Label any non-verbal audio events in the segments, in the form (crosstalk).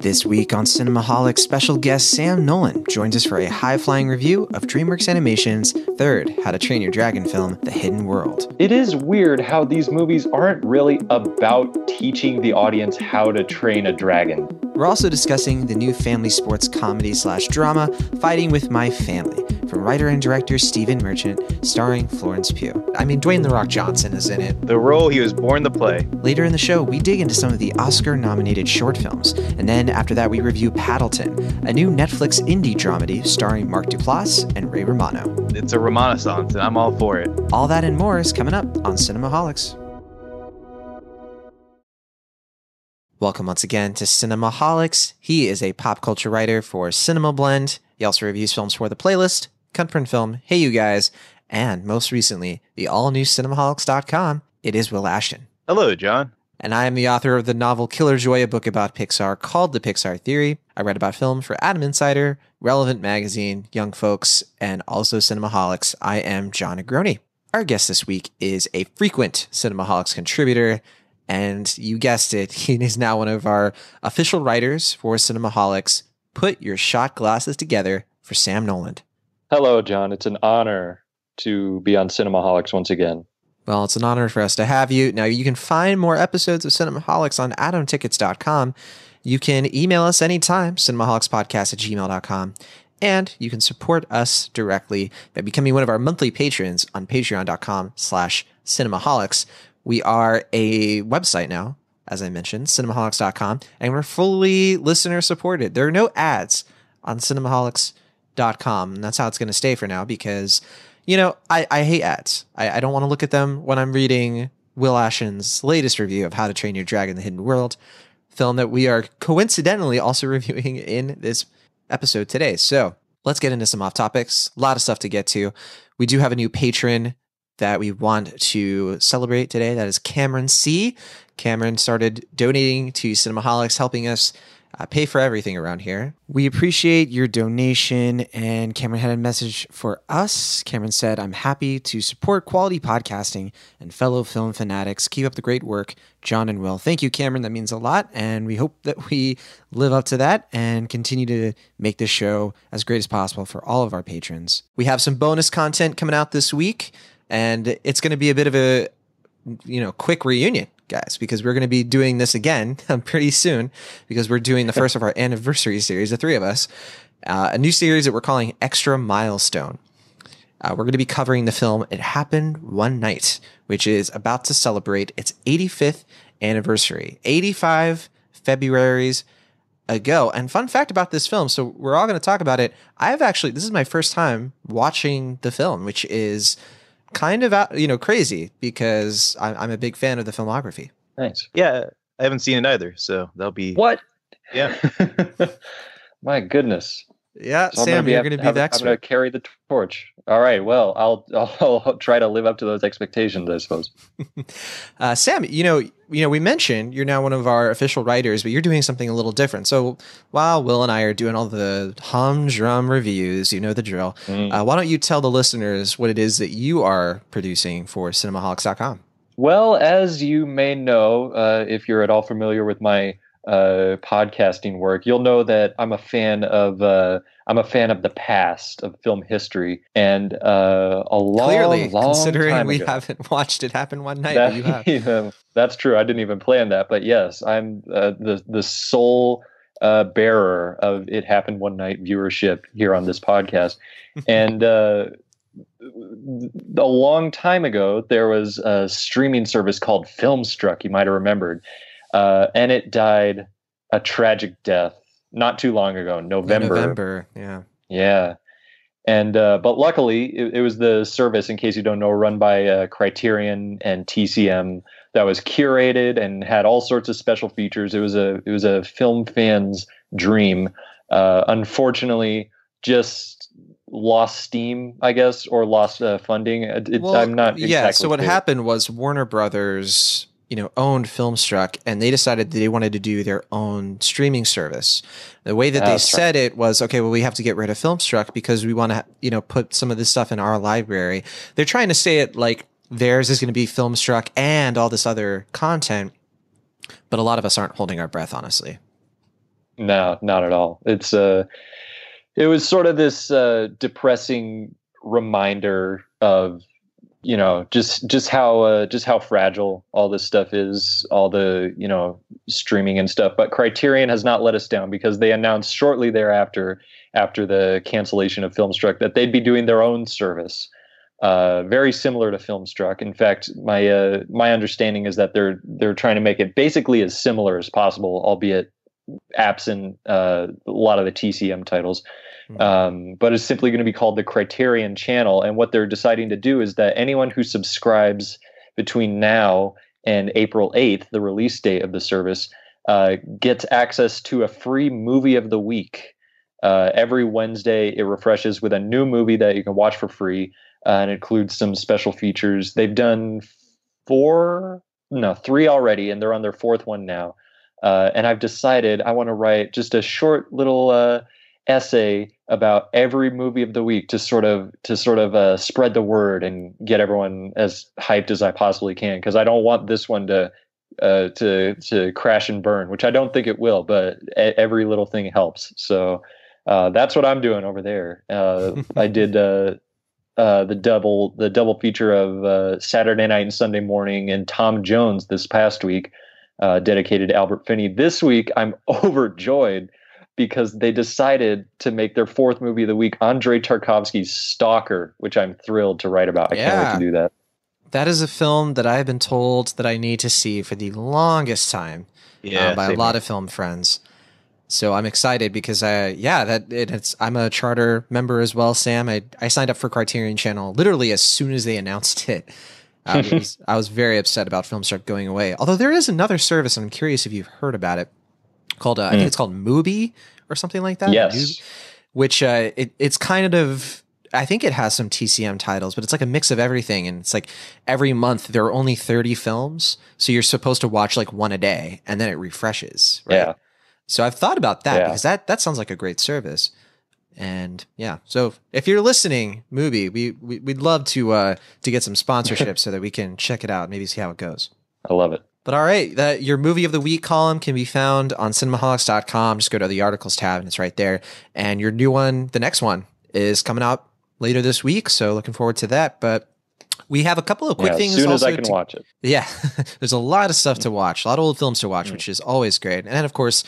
This week on Cinemaholic, special guest Sam Nolan joins us for a high flying review of DreamWorks Animation's third How to Train Your Dragon film, The Hidden World. It is weird how these movies aren't really about teaching the audience how to train a dragon. We're also discussing the new family sports comedy slash drama, Fighting with My Family, from writer and director Stephen Merchant, starring Florence Pugh. I mean, Dwayne The Rock Johnson is in it. The role he was born to play. Later in the show, we dig into some of the Oscar nominated short films, and then after that, we review Paddleton, a new Netflix indie dramedy starring Mark Duplass and Ray Romano. It's a Renaissance, and I'm all for it. All that and more is coming up on Cinemaholics. Welcome once again to Cinemaholics. He is a pop culture writer for Cinema Blend. He also reviews films for The Playlist, Cunt Film, Hey You Guys, and most recently, the all new Cinemaholics.com. It is Will Ashton. Hello, John. And I am the author of the novel Killer Joy, a book about Pixar called The Pixar Theory. I write about film for Atom Insider, Relevant Magazine, Young Folks, and also Cinemaholics. I am John Negroni. Our guest this week is a frequent Cinemaholics contributor, and you guessed it, (laughs) he is now one of our official writers for Cinemaholics. Put your shot glasses together for Sam Nolan. Hello, John. It's an honor to be on Cinemaholics once again. Well, it's an honor for us to have you. Now, you can find more episodes of Cinemaholics on atomtickets.com. You can email us anytime, cinemaholicspodcast at gmail.com. And you can support us directly by becoming one of our monthly patrons on patreon.com slash cinemaholics. We are a website now, as I mentioned, cinemaholics.com, and we're fully listener supported. There are no ads on cinemaholics.com, and that's how it's going to stay for now because, you know, I, I hate ads. I, I don't want to look at them when I'm reading Will Ashton's latest review of How to Train Your Dragon the Hidden World, film that we are coincidentally also (laughs) reviewing in this episode today. So let's get into some off topics. A lot of stuff to get to. We do have a new patron that we want to celebrate today. That is Cameron C. Cameron started donating to Cinemaholics, helping us uh, pay for everything around here. We appreciate your donation. And Cameron had a message for us. Cameron said, I'm happy to support quality podcasting and fellow film fanatics. Keep up the great work, John and Will. Thank you, Cameron. That means a lot. And we hope that we live up to that and continue to make this show as great as possible for all of our patrons. We have some bonus content coming out this week and it's going to be a bit of a you know quick reunion guys because we're going to be doing this again (laughs) pretty soon because we're doing the first of our anniversary series the three of us uh, a new series that we're calling extra milestone. Uh, we're going to be covering the film it happened one night which is about to celebrate its 85th anniversary 85 february's ago. And fun fact about this film so we're all going to talk about it. I've actually this is my first time watching the film which is kind of out, you know, crazy because I'm, I'm a big fan of the filmography. Nice. Yeah, I haven't seen it either, so that'll be What? Yeah. (laughs) My goodness. Yeah, So Sam, you're going to be the I'm going to carry the torch. All right. Well, I'll, (laughs) I'll try to live up to those expectations, I suppose. (laughs) Uh, Sam, you know, you know, we mentioned you're now one of our official writers, but you're doing something a little different. So while Will and I are doing all the humdrum reviews, you know the drill. Mm. Uh, why don't you tell the listeners what it is that you are producing for Cinemaholics.com? Well, as you may know, uh, if you're at all familiar with my uh, podcasting work, you'll know that I'm a fan of uh, I'm a fan of the past of film history, and uh, a long, Clearly, long considering we ago, haven't (laughs) watched it happen one night, that, but you (laughs) have. that's true. I didn't even plan that, but yes, I'm uh, the the sole uh, bearer of it happened one night viewership here on this podcast, (laughs) and. Uh, a long time ago, there was a streaming service called Filmstruck. You might have remembered, uh, and it died a tragic death not too long ago, November. November, yeah. Yeah. And uh, but luckily, it, it was the service, in case you don't know, run by uh, Criterion and TCM that was curated and had all sorts of special features. It was a it was a film fan's dream. Uh, unfortunately, just lost steam, I guess, or lost uh, funding. It, Well, I'm not. yeah. So what clear. happened was Warner Brothers, you know, owned Filmstruck, and they decided that they wanted to do their own streaming service. The way that they That's right. said it was, okay, well, we have to get rid of Filmstruck because we want to, you know, put some of this stuff in our library. They're trying to say it like theirs is going to be Filmstruck and all this other content, but a lot of us aren't holding our breath, honestly. No, not at all. It's uh it was sort of this uh depressing reminder of you know just just how uh, just how fragile all this stuff is all the you know streaming and stuff but criterion has not let us down because they announced shortly thereafter after the cancellation of filmstruck that they'd be doing their own service uh, very similar to filmstruck in fact my uh, my understanding is that they're they're trying to make it basically as similar as possible albeit absent uh, a lot of the tcm titles. Um, but it's simply going to be called the Criterion Channel. And what they're deciding to do is that anyone who subscribes between now and April 8th, the release date of the service, uh, gets access to a free movie of the week. Uh, every Wednesday, it refreshes with a new movie that you can watch for free, uh, and includes some special features. They've done four, no, three already, and they're on their fourth one now. Uh, and I've decided I want to write just a short little uh, essay about every movie of the week to sort of to sort of uh, spread the word and get everyone as hyped as I possibly can because I don't want this one to uh, to to crash and burn, which I don't think it will, but every little thing helps. So uh, that's what I'm doing over there. Uh, I (laughs) did uh, uh, the double the double feature of uh, Saturday night and Sunday morning and Tom Jones this past week, dedicated to Albert Finney. This week I'm (laughs) overjoyed because they decided to make their fourth movie of the week Andrei Tarkovsky's Stalker, which I'm thrilled to write about. I Yeah. can't wait to do that. That is a film that I have been told that I need to see for the longest time Yeah, uh, by a lot here. of film friends. So I'm excited because I yeah that it, it's I'm a charter member as well, Sam. I I signed up for Criterion Channel literally as soon as they announced it. I (laughs) was, I was very upset about Filmstruck going away. Although there is another service, and I'm curious if you've heard about it, called uh, I think it's called Mubi or something like that. Yes. Mubi- which uh, it, it's kind of I think it has some TCM titles, but it's like a mix of everything. And it's like every month there are only 30 films. So you're supposed to watch like one a day and then it refreshes. Right? Yeah. So I've thought about that Yeah. because that, that sounds like a great service. And yeah, so if you're listening, Mubi, we, we we'd love to uh to get some sponsorship (laughs) so that we can check it out, maybe see how it goes. I love it. But all right, that your movie of the week column can be found on cinemaholics.com. Just go to the articles tab and it's right there. And your new one, the next one, is coming out later this week. So looking forward to that. But we have a couple of quick Yeah, things. as soon as I can to- watch it. yeah, (laughs) there's a lot of stuff to mm. watch, a lot of old films to watch, mm. which is always great. And then, of course,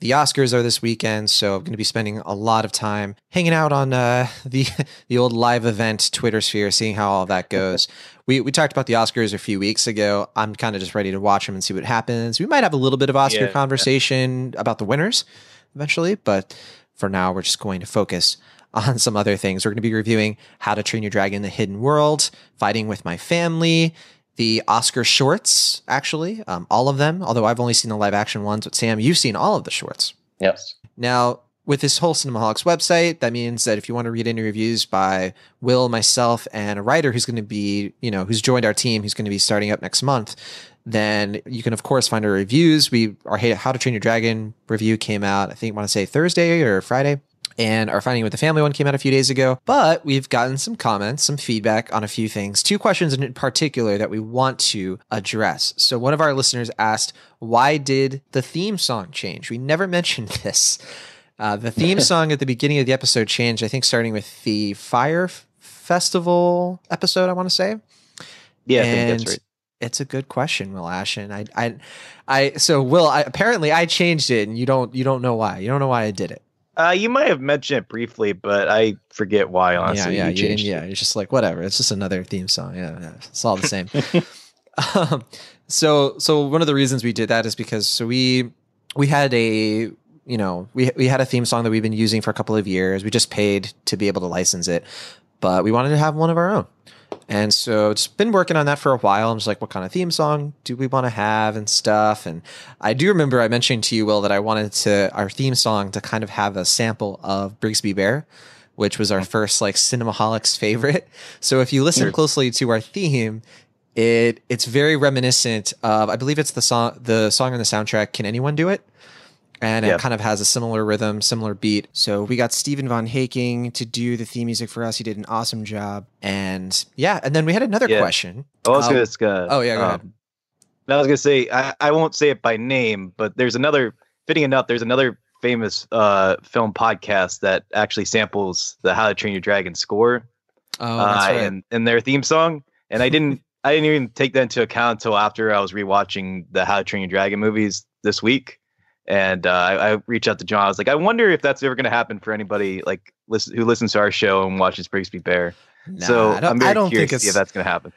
the Oscars are this weekend, so I'm going to be spending a lot of time hanging out on uh, (laughs) the the old live event Twitter sphere, seeing how all that goes. (laughs) we we talked about the Oscars a few weeks ago. I'm kind of just ready to watch them and see what happens. We might have a little bit of Oscar Yeah. conversation about the winners eventually, but for now, we're just going to focus on some other things. We're going to be reviewing How to Train Your Dragon: The Hidden World, Fighting with My Family, the Oscar shorts, actually, um, all of them. Although I've only seen the live action ones, but Sam, you've seen all of the shorts. Yes. Now, with this whole Cinemaholics website, that means that if you want to read any reviews by Will, myself, and a writer who's going to be, you know, who's joined our team, who's going to be starting up next month, then you can of course find our reviews. We our How to Train Your Dragon review came out, I think, I want to say Thursday or Friday. And our Finding with the Family one came out a few days ago. But we've gotten some comments, some feedback on a few things. Two questions in particular that we want to address. So one of our listeners asked, why did the theme song change? We never (laughs) mentioned this. Uh, the theme (laughs) song at the beginning of the episode changed, I think, starting with the Fyre Festival episode, I want to say. Yeah, I think And that's right. It's a good question, Will Ashton. I, I, I. So, Will, I, apparently, I changed it, and you don't, you don't know why. You don't know why I did it. Uh, you might have mentioned it briefly, but I forget why. Honestly, yeah, yeah, you you- yeah. it. It's just like whatever. It's just another theme song. Yeah, yeah it's all the same. (laughs) um, so, so one of the reasons we did that is because so we we had a you know we we had a theme song that we've been using for a couple of years. We just paid to be able to license it, but we wanted to have one of our own. And so it's been working on that for a while. I'm just like, what kind of theme song do we want to have and stuff? And I do remember I mentioned to you, Will, that I wanted to our theme song to kind of have a sample of Brigsby Bear, which was our first like Cinemaholics favorite. So if you listen closely to our theme, it it's very reminiscent of I believe it's the song the song on the soundtrack. Can anyone do it? And Yeah. it kind of has a similar rhythm, similar beat. So we got Stephen Von Haking to do the theme music for us. He did an awesome job. And yeah, and then we had another Yeah. question. I was Um, gonna. ask, uh, oh, yeah, go ahead. I was gonna say I, I won't say it by name, but there's another. Fitting enough, there's another famous uh, film podcast that actually samples the How to Train Your Dragon score Oh, that's uh, right. and, and their theme song. And I (laughs) didn't I didn't even take that into account until after I was rewatching the How to Train Your Dragon movies this week. And uh, I, I reached out to John. I was like, I wonder if that's ever going to happen for anybody like listen, who listens to our show and watches Brigsby Bear. Nah, so I don't, I'm very I don't curious think to see if that's going to happen.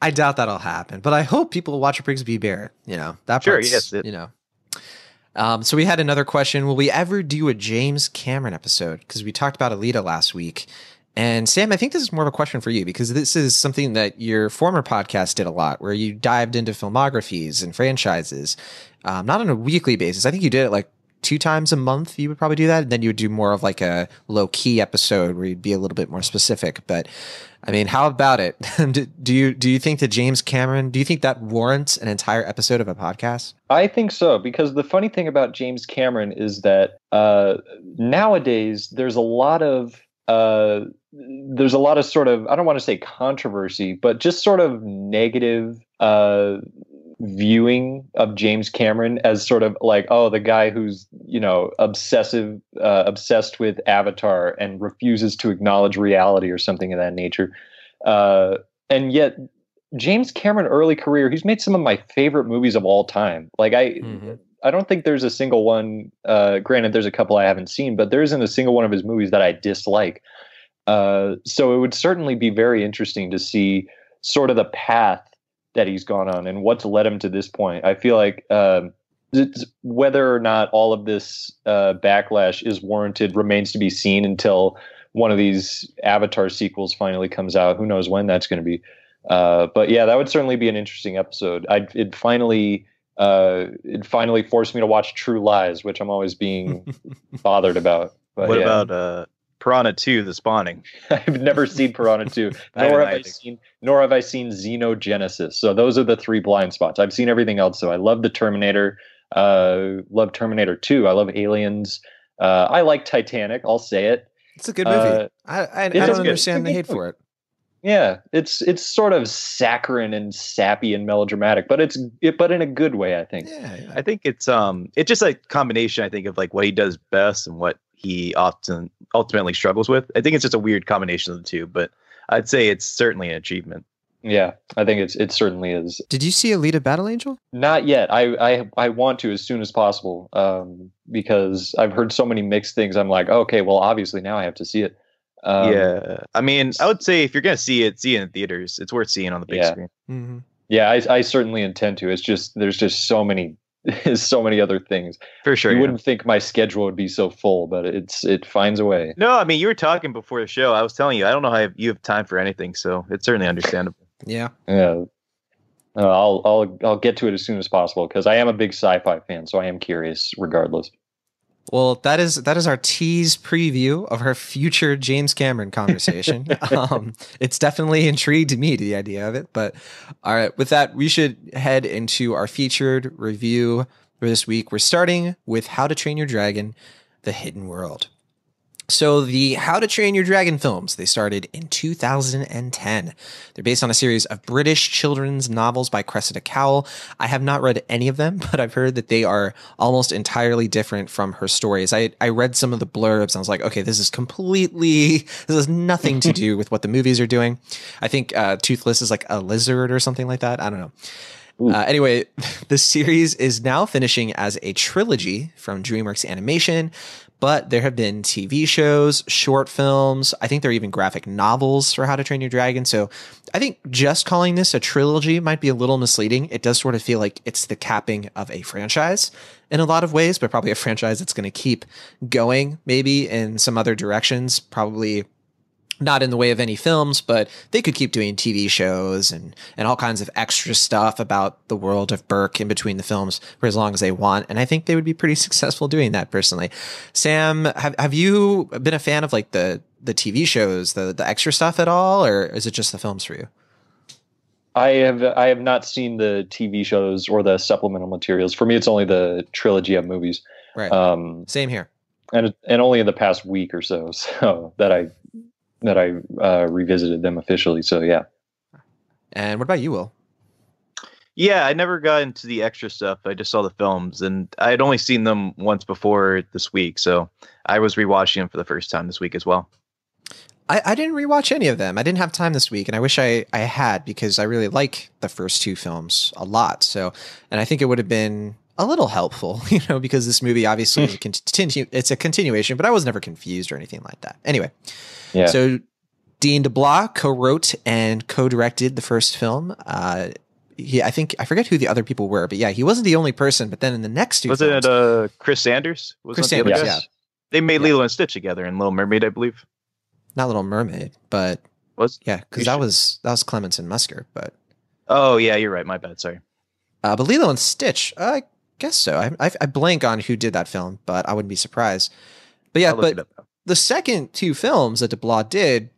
I doubt that'll happen, but I hope people watch Brigsby Bear. You know that Sure, yes, it- you know. Um, so we had another question: Will we ever do a James Cameron episode? Because we talked about Alita last week, and Sam, I think this is more of a question for you because this is something that your former podcast did a lot, where you dived into filmographies and franchises, um, not on a weekly basis. I think you did it like two times a month. You would probably do that, and then you would do more of like a low key episode where you'd be a little bit more specific. But I mean, how about it? (laughs) do you do you think that James Cameron? Do you think that warrants an entire episode of a podcast? I think so because the funny thing about James Cameron is that uh, nowadays there's a lot of uh, there's a lot of sort of I don't want to say controversy, but just sort of negative uh, viewing of James Cameron as sort of like oh the guy who's you know obsessive uh, obsessed with Avatar and refuses to acknowledge reality or something of that nature, uh, and yet James Cameron early career, he's made some of my favorite movies of all time. Like I Mhm. I don't think there's a single one uh granted there's a couple I haven't seen, but there isn't a single one of his movies that I dislike. Uh so it would certainly be very interesting to see sort of the path that he's gone on and what's led him to this point. I feel like um it's- whether or not all of this uh, backlash is warranted remains to be seen until one of these Avatar sequels finally comes out. Who knows when that's going to be? Uh, but yeah, that would certainly be an interesting episode. I it finally uh, it finally forced me to watch True Lies, which I'm always being (laughs) bothered about. But what yeah. about uh, Piranha 2, The Spawning? (laughs) I've never seen Piranha 2, (laughs) I nor haven't I seen nor have I seen Xenogenesis. So those are the three blind spots. I've seen everything else. So I love the Terminator, uh, love Terminator 2. I love Aliens. Uh, I like Titanic. I'll say it. It's a good movie. Uh, I I, I don't understand the hate good for it. Yeah, it's it's sort of saccharine and sappy and melodramatic, but it's it, but in a good way, I think. Yeah, yeah. I think it's um it's just a combination I think of like what he does best and what he often ultimately struggles with. I think it's just a weird combination of the two, but I'd say it's certainly an achievement. Yeah, I think it's it certainly is. Did you see Alita Battle Angel? Not yet. I I I want to as soon as possible um, because I've heard so many mixed things. I'm like, okay, well, obviously now I have to see it. Um, yeah. I mean, I would say if you're going to see it, see it in theaters. It's worth seeing on the big Yeah. screen. Mm-hmm. yeah, I I certainly intend to. It's just there's just so many (laughs) so many other things. For sure. you yeah. wouldn't think my schedule would be so full, but it's it finds a way. No, I mean, you were talking before the show. I was telling you, I don't know how you have time for anything, so it's certainly understandable. Yeah. Yeah. Uh, I'll I'll I'll get to it as soon as possible because I am a big sci-fi fan, so I am curious regardless. Well, that is that is our tease preview of her future James Cameron conversation. (laughs) um, it's definitely intrigued me to the idea of it. But all right, with that, we should head into our featured review for this week. We're starting with How to Train Your Dragon: The Hidden World. So the How to Train Your Dragon films, they started in 2010. They're based on a series of British children's novels by Cressida Cowell. I have not read any of them, (laughs) but I've heard that they are almost entirely different from her stories. I, I read some of the blurbs and I was like, okay, this is completely, this has nothing to (laughs) do with what the movies are doing. I think uh, Toothless is like a lizard or something like that. I don't know. Uh, anyway, (laughs) the series is now finishing as a trilogy from DreamWorks Animation, but there have been TV shows, short films. I think there are even graphic novels for How to Train Your Dragon. So I think just calling this a trilogy might be a little misleading. It does sort of feel like it's the capping of a franchise in a lot of ways, but probably a franchise that's going to keep going maybe in some other directions, probably not in the way of any films, but they could keep doing TV shows and, and all kinds of extra stuff about the world of Berk in between the films for as long as they want. And I think they would be pretty successful doing that personally. Sam, have, have you been a fan of like the, the TV shows, the, the extra stuff at all, or is it just the films for you? I have I have not seen the TV shows or the supplemental materials. For me, it's only the trilogy of movies, Right. um, Same here. and and only in the past week or so, (laughs) so that I that I uh, revisited them officially. So yeah, And what about you, Will? Yeah, I never got into the extra stuff. I just saw the films, and I had only seen them once before this week, so I was rewatching them for the first time this week as well. I, I didn't rewatch any of them. I didn't have time this week, and I wish I, I had because I really like the first two films a lot. So, and I think it would have been a little helpful, (laughs) you know, because this movie obviously is a continu- it's a continuation, but I was never confused or anything like that. Anyway, Yeah. so Dean DeBlois co-wrote and co-directed the first film. Uh, he, I think I forget who the other people were, but yeah, he wasn't the only person. But then in the next two, Was films, it uh, Chris Sanders? Was Chris Sanders, guy? yeah. They made Yeah. Lilo and Stitch together in Little Mermaid, I believe. not Little Mermaid, but Was yeah, because that should- was that was Clements and Musker, but oh yeah, you're right. My bad. Sorry. Uh, but Lilo and Stitch, I guess so. I, I, I blank on who did that film, but I wouldn't be surprised. But yeah, but up. the second two films that DeBlois did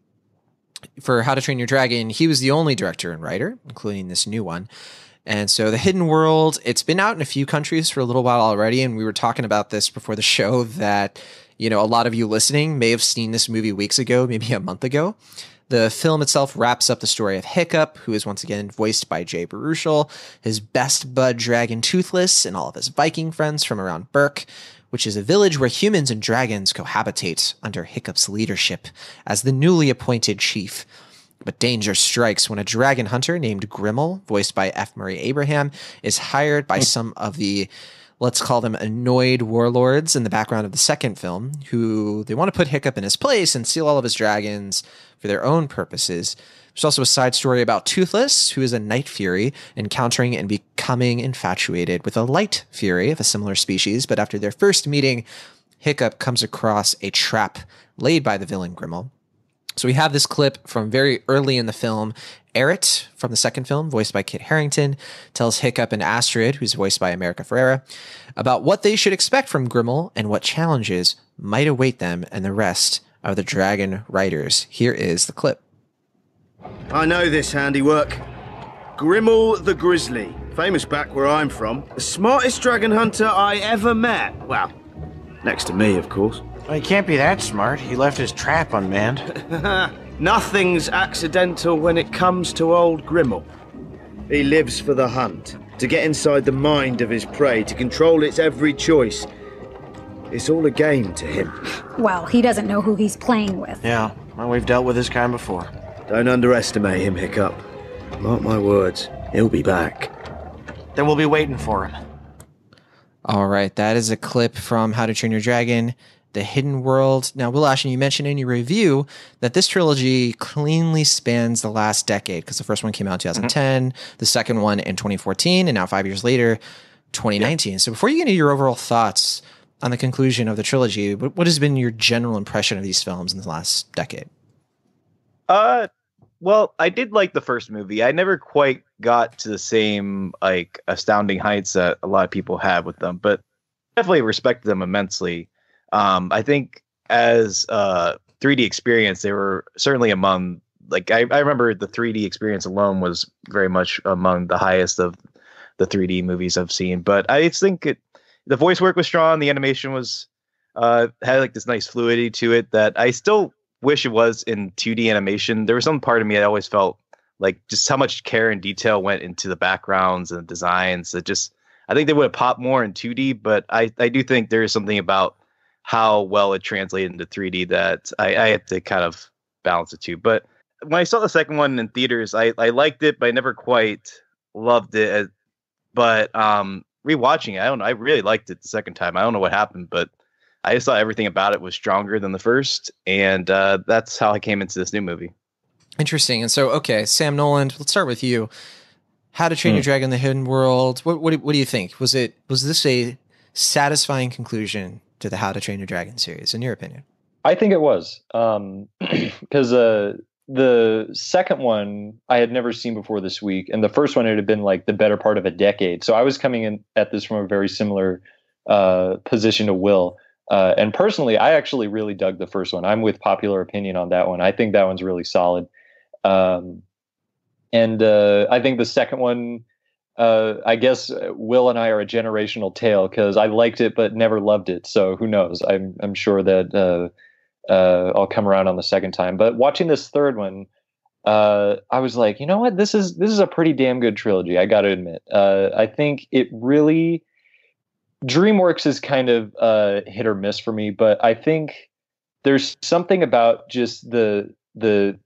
for How to Train Your Dragon, he was the only director and writer, including this new one. And so The Hidden World, it's been out in a few countries for a little while already. And we were talking about this before the show (laughs) that, you know, a lot of you listening may have seen this movie weeks ago, maybe a month ago. The film itself wraps up the story of Hiccup, who is once again voiced by Jay Baruchel, his best bud Dragon Toothless, and all of his Viking friends from around Berk, which is a village where humans and dragons cohabitate under Hiccup's leadership as the newly appointed chief. But danger strikes when a dragon hunter named Grimmel, voiced by F. Murray Abraham, is hired by hmm. some of the, let's call them annoyed warlords in the background of the second film, who they want to put Hiccup in his place and steal all of his dragons for their own purposes. There's also a side story about Toothless, who is a night fury, encountering and becoming infatuated with a light fury of a similar species. But after their first meeting, Hiccup comes across a trap laid by the villain Grimmel. So we have this clip from very early in the film. Eret from the second film, voiced by Kit Harington, tells Hiccup and Astrid, who's voiced by America Ferrera, about what they should expect from Grimmel and what challenges might await them and the rest of the Dragon Riders. Here is the clip. I know this handiwork. Grimmel the Grizzly, famous back where I'm from. The smartest dragon hunter I ever met. Well, next to me, of course. Well, he can't be that smart. He left his trap unmanned. (laughs) (laughs) Nothing's accidental when it comes to old Grimmel. He lives for the hunt, to get inside the mind of his prey, to control its every choice. It's all a game to him. Well, he doesn't know who he's playing with. yeah, well, we've dealt with this kind before. Don't underestimate him, Hiccup. Mark my words, he'll be back. Then we'll be waiting for him. All right, that is a clip from How to Train Your Dragon, The Hidden World. Now, Will Ashton, you mentioned in your review that this trilogy cleanly spans the last decade because the first one came out in mm-hmm. 2010, the second one in 2014, and now five years later, 2019. So, before you get into your overall thoughts on the conclusion of the trilogy, what, has been your general impression of these films in the last decade? Uh, well, I did like the first movie. I never quite got to the same like astounding heights that a lot of people have with them, but definitely respected them immensely. Um, I think as a 3D experience, they were certainly among like I, I remember the 3D experience alone was very much among the highest of the 3D movies I've seen. But I think it, the voice work was strong, the animation was uh, had like this nice fluidity to it that I still wish it was in 2D animation. There was some part of me that always felt like just how much care and detail went into the backgrounds and designs. That just I think they would have popped more in 2D, but I I do think there is something about how well it translated into 3D that I, I have to kind of balance the two. But when I saw the second one in theaters, I I liked it, but I never quite loved it. But um, rewatching it, I don't know. I really liked it the second time. I don't know what happened, but I just thought everything about it was stronger than the first, and uh, that's how I came into this new movie. Interesting. And so, okay, Sam Nolan, let's start with you. How to Train Hmm. Your Dragon: The Hidden World. What, what do- what do you think? Was it was this a satisfying conclusion to the How to Train Your Dragon series, in your opinion? I think it was (clears throat) because uh, the second one I had never seen before this week, and the first one it had been like the better part of a decade. So I was coming in at this from a very similar uh, position to Will. Uh, and personally, I actually really dug the first one. I'm with popular opinion on that one. I think that one's really solid. Um, and uh, I think the second one, uh, I guess uh, Will and I are a generational tale because I liked it but never loved it. So who knows? I'm I'm sure that uh, I'll come around on the second time. But watching this third one, uh, I was like, you know what, this is this is a pretty damn good trilogy. I got to admit. Uh, I think it really DreamWorks is kind of uh, hit or miss for me, but I think there's something about just the the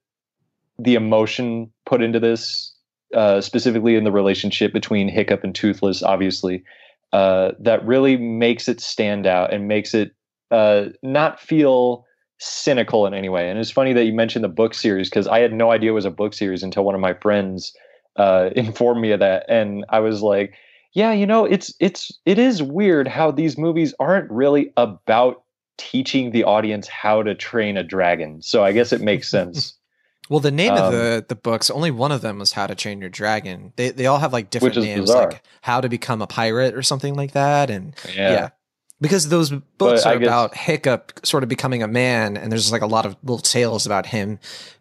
the emotion put into this, uh, specifically in the relationship between Hiccup and Toothless, obviously, uh, that really makes it stand out and makes it uh, not feel cynical in any way. And it's funny that you mentioned the book series because I had no idea it was a book series until one of my friends uh, (laughs) informed me of that, and I was like, "Yeah, you know, it's it's it is weird how these movies aren't really about teaching the audience how to train a dragon." So I guess it makes sense. (laughs) Well, the name of Um, the the books, only one of them was How to Train Your Dragon. They they all have like different names, bizarre. like How to Become a Pirate or something like that. And yeah. yeah, because those books But are guess- about Hiccup sort of becoming a man, and there's like a lot of little tales about him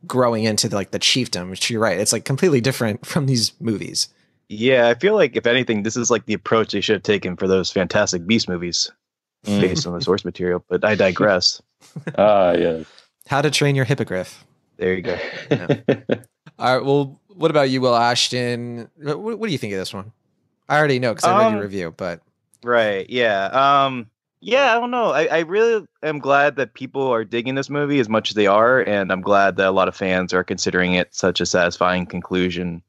growing into like the chiefdom. Which you're right, it's like completely different (laughs) from these movies. Yeah, I feel like if anything, this is like the approach they should have taken for those Fantastic Beast movies Mm. based on the source material. But I digress. (laughs) Ah, yeah. How to Train Your Hippogriff. There you go. (laughs) All right. Well, what about you, Will Ashton? What, what do you think of this one? I already know because I read Um, your review, but Right. Yeah. Um. Yeah. I don't know. I, I really am glad that people are digging this movie as much as they are, and I'm glad that a lot of fans are considering it such a satisfying conclusion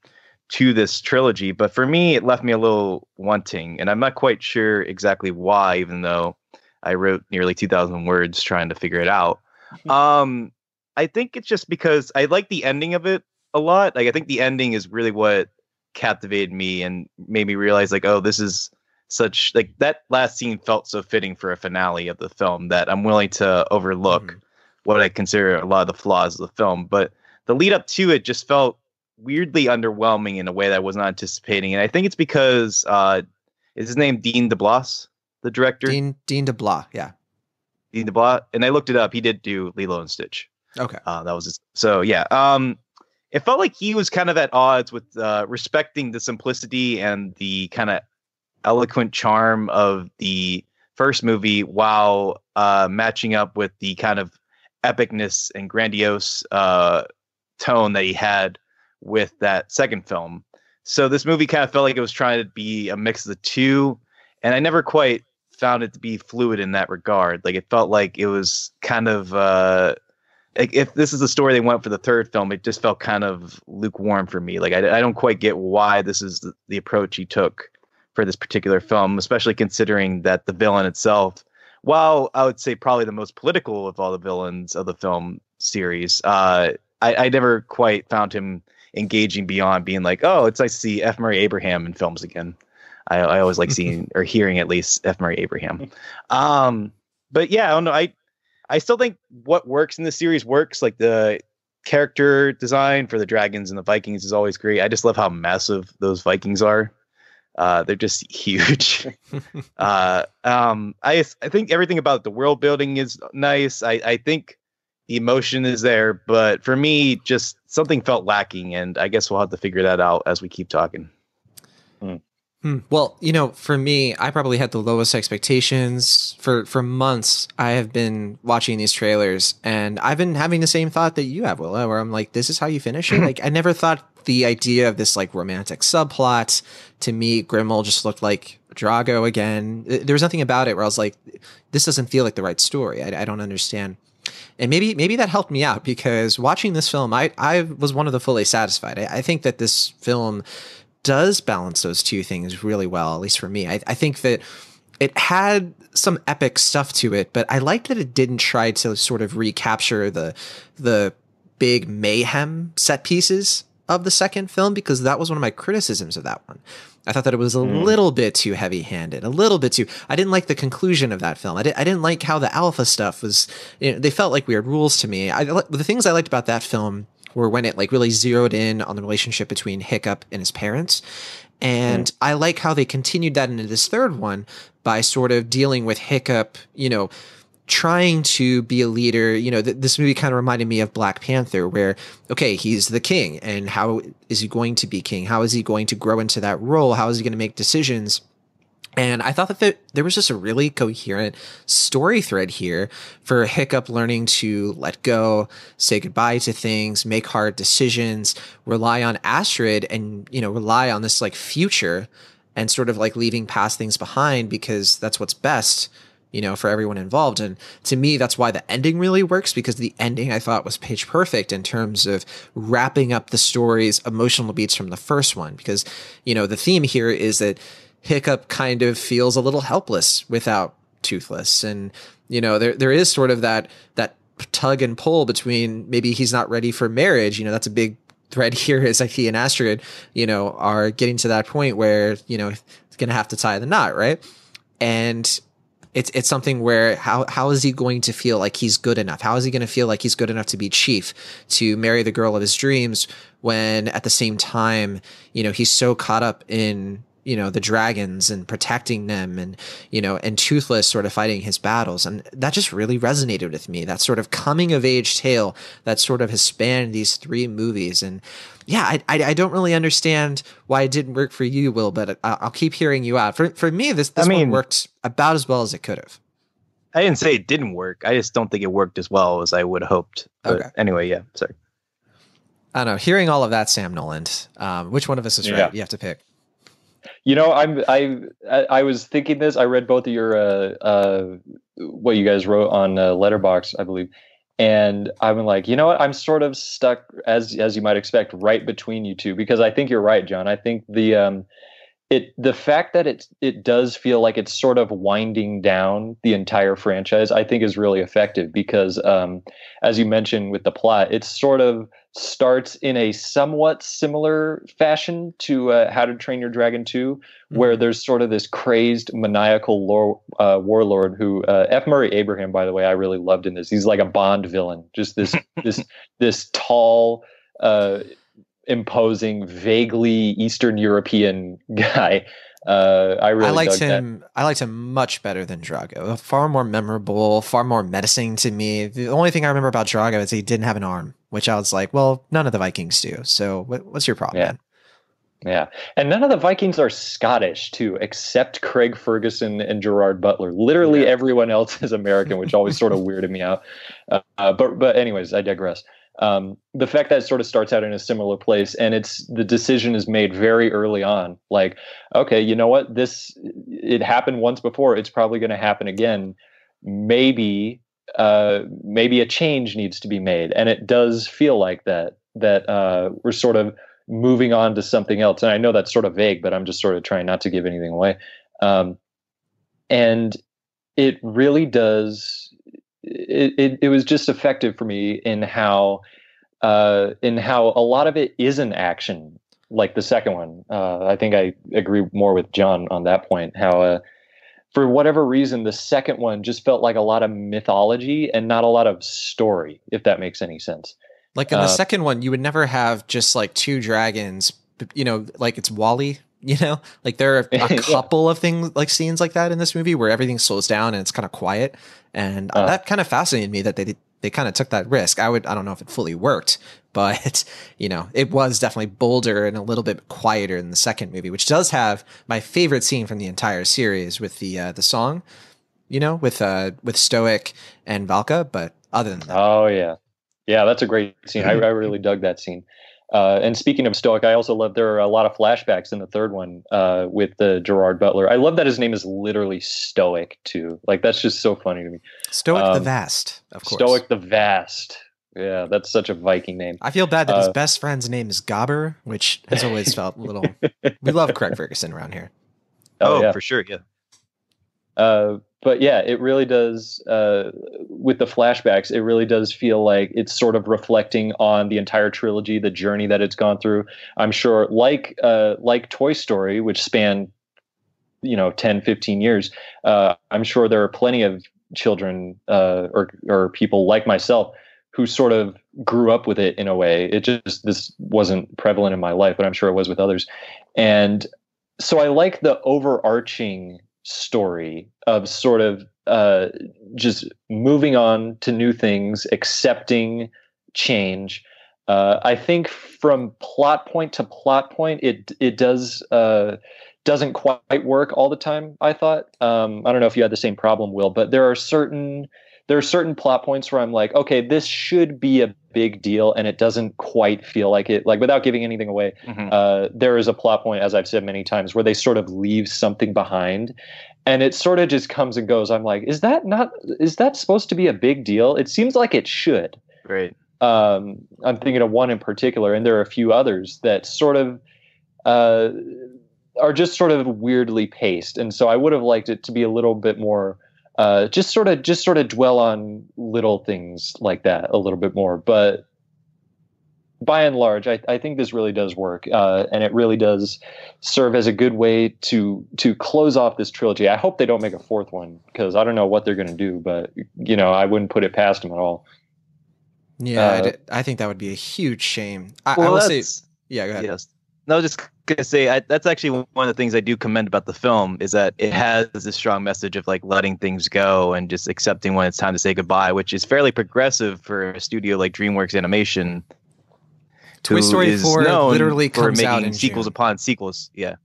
to this trilogy. But for me, it left me a little wanting, and I'm not quite sure exactly why, even though I wrote nearly 2,000 words trying to figure it out. (laughs) um, I think it's just because I like the ending of it a lot. Like I think the ending is really what captivated me and made me realize like, oh, this is such like that last scene felt so fitting for a finale of the film that I'm willing to overlook Mhm. what I consider a lot of the flaws of the film. But the lead up to it just felt weirdly underwhelming in a way that I was not anticipating. And I think it's because uh is his name Dean DeBlas, the director? Dean Dean DeBlah, yeah. Dean DeBlas. And I looked it up. He did do Lilo and Stitch. Okay. Uh, that was his, so yeah. Um, it felt like he was kind of at odds with uh, respecting the simplicity and the kind of eloquent charm of the first movie, while uh, matching up with the kind of epicness and grandiose uh, tone that he had with that second film. So this movie kind of felt like it was trying to be a mix of the two, and I never quite found it to be fluid in that regard. Like it felt like it was kind of uh, like if this is the story they went for the third film, it just felt kind of lukewarm for me. Like I, I don't quite get why this is the, the approach he took for this particular film, especially considering that the villain itself, while I would say probably the most political of all the villains of the film series, uh, I, I never quite found him engaging beyond being like, oh, it's nice to see F. Murray Abraham in films again. I, I always like seeing (laughs) or hearing at least F. Murray Abraham. Um, but yeah, I don't know. I I still think what works in the series works. Like the character design for the dragons and the Vikings is always great. I just love how massive those Vikings are. Uh, they're just (laughs) huge. uh, um, I I think everything about the world building is nice. I I think the emotion is there, but for me, just something felt lacking, and I guess we'll have to figure that out as we keep talking. Hmm. Well, you know, for me, I probably had the lowest expectations for for months. I have been watching these trailers, and I've been having the same thought that you have, Willa, where I'm like, "This is how you finish it." (clears throat) like, I never thought the idea of this like romantic subplot to me, Grimmel just looked like Drago again. There was nothing about it where I was like, "This doesn't feel like the right story." I, I don't understand. And maybe maybe that helped me out because watching this film, I I was one of the fully satisfied. I, I think that this film does balance those two things really well, at least for me. I, I think that it had some epic stuff to it, but I liked that it didn't try to sort of recapture the the big mayhem set pieces of the second film because that was one of my criticisms of that one. I thought that it was a hmm. little bit too heavy handed, a little bit too. I didn't like the conclusion of that film. I, did, I didn't like how the alpha stuff was. You know, they felt like weird rules to me. I, the things I liked about that film were when it like really zeroed in on the relationship between Hiccup and his parents. And I like how they continued that into this third one by sort of dealing with Hiccup, you know, trying to be a leader. You know, th- this movie kind of reminded me of Black Panther, where, okay, he's the king, and how is he going to be king? How is he going to grow into that role? How is he going to make decisions? And I thought that there, was just a really coherent story thread here for Hiccup learning to let go, say goodbye to things, make hard decisions, rely on Astrid, and you know rely on this like future, and sort of like leaving past things behind because that's what's best, you know, for everyone involved. And to me, that's why the ending really works because the ending I thought was page perfect in terms of wrapping up the story's emotional beats from the first one. Because you know the theme here is that Hiccup kind of feels a little helpless without Toothless, and you know there there is sort of that that tug and pull between maybe he's not ready for marriage. You know that's a big thread (laughs) here is like he and Astrid, you know, are getting to that point where you know it's gonna have to tie the knot, right? And it's it's something where how how is he going to feel like he's good enough? How is he going to feel like he's good enough to be chief, to marry the girl of his dreams, when at the same time, you know, he's so caught up in you know the dragons and protecting them and you know and toothless sort of fighting his battles and that just really resonated with me that sort of coming of age tale that sort of has spanned these three movies and yeah i i, I don't really understand why it didn't work for you will but I, will keep hearing you out for for me this this I mean- one worked about as well as it could have I didn't say it didn't work. I just don't think it worked as well as I would have hoped. But Okay. anyway, yeah. Sorry. i don't know hearing all of that sam nolan um, which one of us is Yeah. right you have to pick You know, I'm I I was thinking this. I read both of your uh uh what you guys wrote on uh, Letterboxd, I believe, and I'm like, you know what? I'm sort of stuck as as you might expect, right between you two because I think you're right, John. I think the um it the fact that it it does feel like it's sort of winding down the entire franchise, I think is really effective because um as you mentioned with the plot, it's sort of starts in a somewhat similar fashion to uh, How to Train Your Dragon 2, where there's sort of this crazed, maniacal lore, uh, warlord who uh, F. Murray Abraham, by the way, I really loved in this. He's like a Bond villain, just this (laughs) this this tall, uh, imposing, vaguely Eastern European guy. Uh, I really I liked dug that. him. I liked him much better than Drago. Far more memorable, far more menacing to me. The only thing I remember about Drago is he didn't have an arm, which I was like, well, none of the Vikings do. So what, what's your problem? Yeah. man? Yeah. And none of the Vikings are Scottish, too, except Craig Ferguson and Gerard Butler. Literally everyone else is American, which always sort of weirded me out. Uh, but, but, anyways, I digress. Um, the fact that it sort of starts out in a similar place and it's the decision is made very early on like okay you know what? This it happened once before. It's probably going to happen again. Maybe uh maybe a change needs to be made. And it does feel like that that uh we're sort of moving on to something else. And i know that's sort of vague but i'm just sort of trying not to give anything away. Um and it really does it, it, it was just effective for me in how uh in how a lot of it isn't action like the second one. Uh i think i agree more with john on that point how uh for whatever reason the second one just felt like a lot of mythology and not a lot of story if that makes any sense. Like in the Uh, second one, you would never have just like two dragons, you know, like it's WALL-E, you know? Like there are (laughs) a Yeah. couple of things like scenes like that in this movie where everything slows down and it's kind of quiet. And Uh. that kind of fascinated me that they they kind of took that risk. I would I don't know if it fully worked, (laughs) but you know, it was definitely bolder and a little bit quieter in the second movie, which does have my favorite scene from the entire series with the uh, the song, you know, with uh with Stoic and Valka, but other than that, Oh yeah, yeah, that's a great scene. I, I really dug that scene. Uh, and speaking of Stoic, I also love there are a lot of flashbacks in the third one uh, with the Gerard Butler. I love that his name is literally Stoic too. Like that's just so funny to me. Stoic the um, Vast, of course. Stoic the Vast. Yeah, that's such a Viking name. I feel bad that his Uh, best friend's name is Gobber, which has always felt a little. (laughs) We love Craig Ferguson around here. Oh, yeah. for sure. Yeah. Uh, but yeah, it really does. Uh, with the flashbacks, it really does feel like it's sort of reflecting on the entire trilogy, the journey that it's gone through. I'm sure, like uh, like Toy Story, which spanned you know 10, 15 years. Uh, I'm sure there are plenty of children uh, or or people like myself who sort of grew up with it in a way. It just this wasn't prevalent in my life, but I'm sure it was with others. And so I like the overarching story of sort of uh, just moving on to new things, accepting change. Uh, I think from plot point to plot point, it it does uh, doesn't quite work all the time. I thought. Um, I don't know if you had the same problem, Will, but there are certain there are certain plot points where I'm like, okay, this should be a big deal, and it doesn't quite feel like it. Like without giving anything away, Mhm. uh, there is a plot point, as I've said many times, where they sort of leave something behind, and it sort of just comes and goes. I'm like, is that not? Is that supposed to be a big deal? It seems like it should. Right. Um, I'm thinking of one in particular, and there are a few others that sort of uh, are just sort of weirdly paced, and so I would have liked it to be a little bit more. Uh, just sort of, just sort of dwell on little things like that a little bit more, but by and large, I, I think this really does work, uh, and it really does serve as a good way to to close off this trilogy. I hope they don't make a fourth one because I don't know what they're going to do, but you know, I wouldn't put it past them at all. Yeah, Uh, I d- I think that would be a huge shame. I, I Well, will say, yeah, go ahead. Yes. No, just gonna say I, that's actually one of the things I do commend about the film is that it has this strong message of like letting things go and just accepting when it's time to say goodbye, which is fairly progressive for a studio like DreamWorks Animation. Toy Story 4 known literally for comes out making in sequels June. upon sequels. Yeah.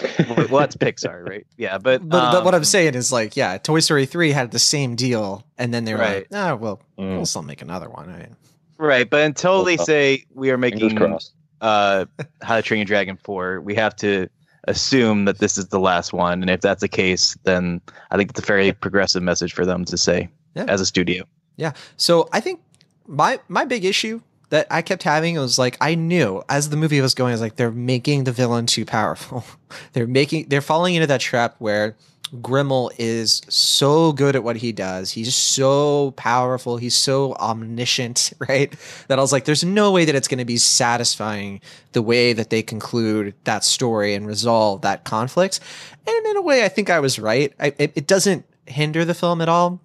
well, well, that's Pixar, right? Yeah, but (laughs) But, but what I'm um, saying is like, yeah, Toy Story 3 had the same deal, and then they were Right. like, ah, well, Mm. we'll still make another one. I mean, right, but until they say we are Fingers making crossed. Uh, How to Train Your Dragon 4, we have to assume that this is the last one. And if that's the case, then I think it's a fairly progressive message for them to say Yeah. as a studio. Yeah. So I think my my big issue that I kept having was like I knew as the movie was going, I was like, they're making the villain too powerful. (laughs) they're making they're falling into that trap where Grimmel is so good at what he does. He's so powerful. He's so omniscient, (laughs) right? That I was like, there's no way that it's going to be satisfying the way that they conclude that story and resolve that conflict. And in a way, I think I was right. I, it, it doesn't hinder the film at all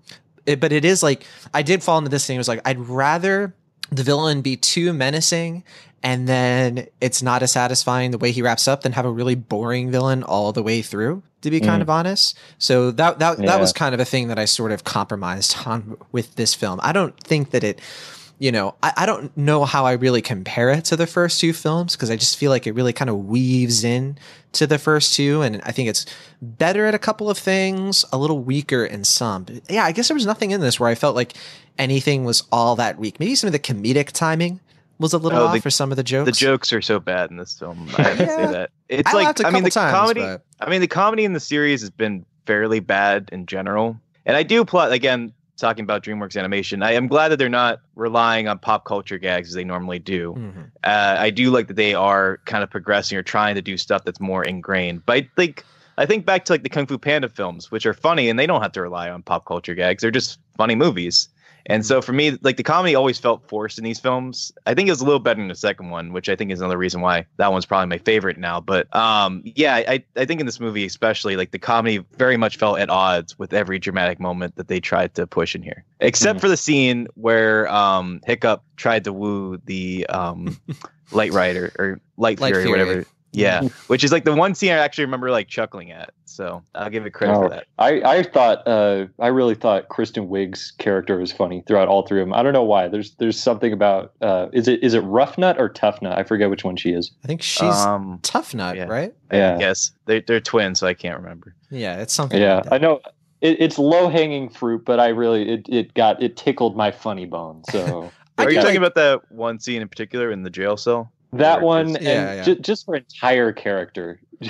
it, but it is like I did fall into this thing. It was like I'd rather the villain be too menacing and then it's not as satisfying the way he wraps up than have a really boring villain all the way through. To be kind Mm. of honest, so that that that was kind of a thing that I sort of compromised on with this film. I don't think that it. You know, I, I don't know how I really compare it to the first two films because I just feel like it really kind of weaves in to the first two, and I think it's better at a couple of things, a little weaker in some. But yeah, I guess there was nothing in this where I felt like anything was all that weak. Maybe some of the comedic timing was a little Oh, off the- for some of the jokes. The jokes are so bad in this film. I have to say (laughs) that. It's I like I mean the times, comedy but- I mean the comedy in the series has been fairly bad in general. And I do plot again talking about DreamWorks animation. I am glad that they're not relying on pop culture gags as they normally do. Mhm. uh, I do like that they are kind of progressing or trying to do stuff that's more ingrained. But I think I think back to like the Kung Fu Panda films, which are funny and they don't have to rely on pop culture gags. They're just funny movies. And so for me, like the comedy always felt forced in these films. I think it was a little better in the second one, which I think is another reason why that one's probably my favorite now. But um, yeah, I, I think in this movie especially, like the comedy very much felt at odds with every dramatic moment that they tried to push in here, except Mhm. for the scene where um, Hiccup tried to woo the um, (laughs) Light Rider or Light, Light Fury, Fury. whatever. Yeah, (laughs) which is like the one scene I actually remember like chuckling at. So I'll give it credit Oh, for that. I, I thought uh, I really thought Kristen Wiig's character was funny throughout all three of them. I don't know why. There's there's something about uh, is it is it Ruffnut or Tuffnut? I forget which one she is. I think she's um, Tuffnut, yeah. right? Yeah, yes, they they're twins, so I can't remember. Yeah, it's something. yeah. like that. I know it, it's low hanging fruit, but I really it, it got it tickled my funny bone. So (laughs) Are you talking like- about that one scene in particular in the jail cell? That Or one just- and Yeah, yeah. ju- just her entire character. (laughs)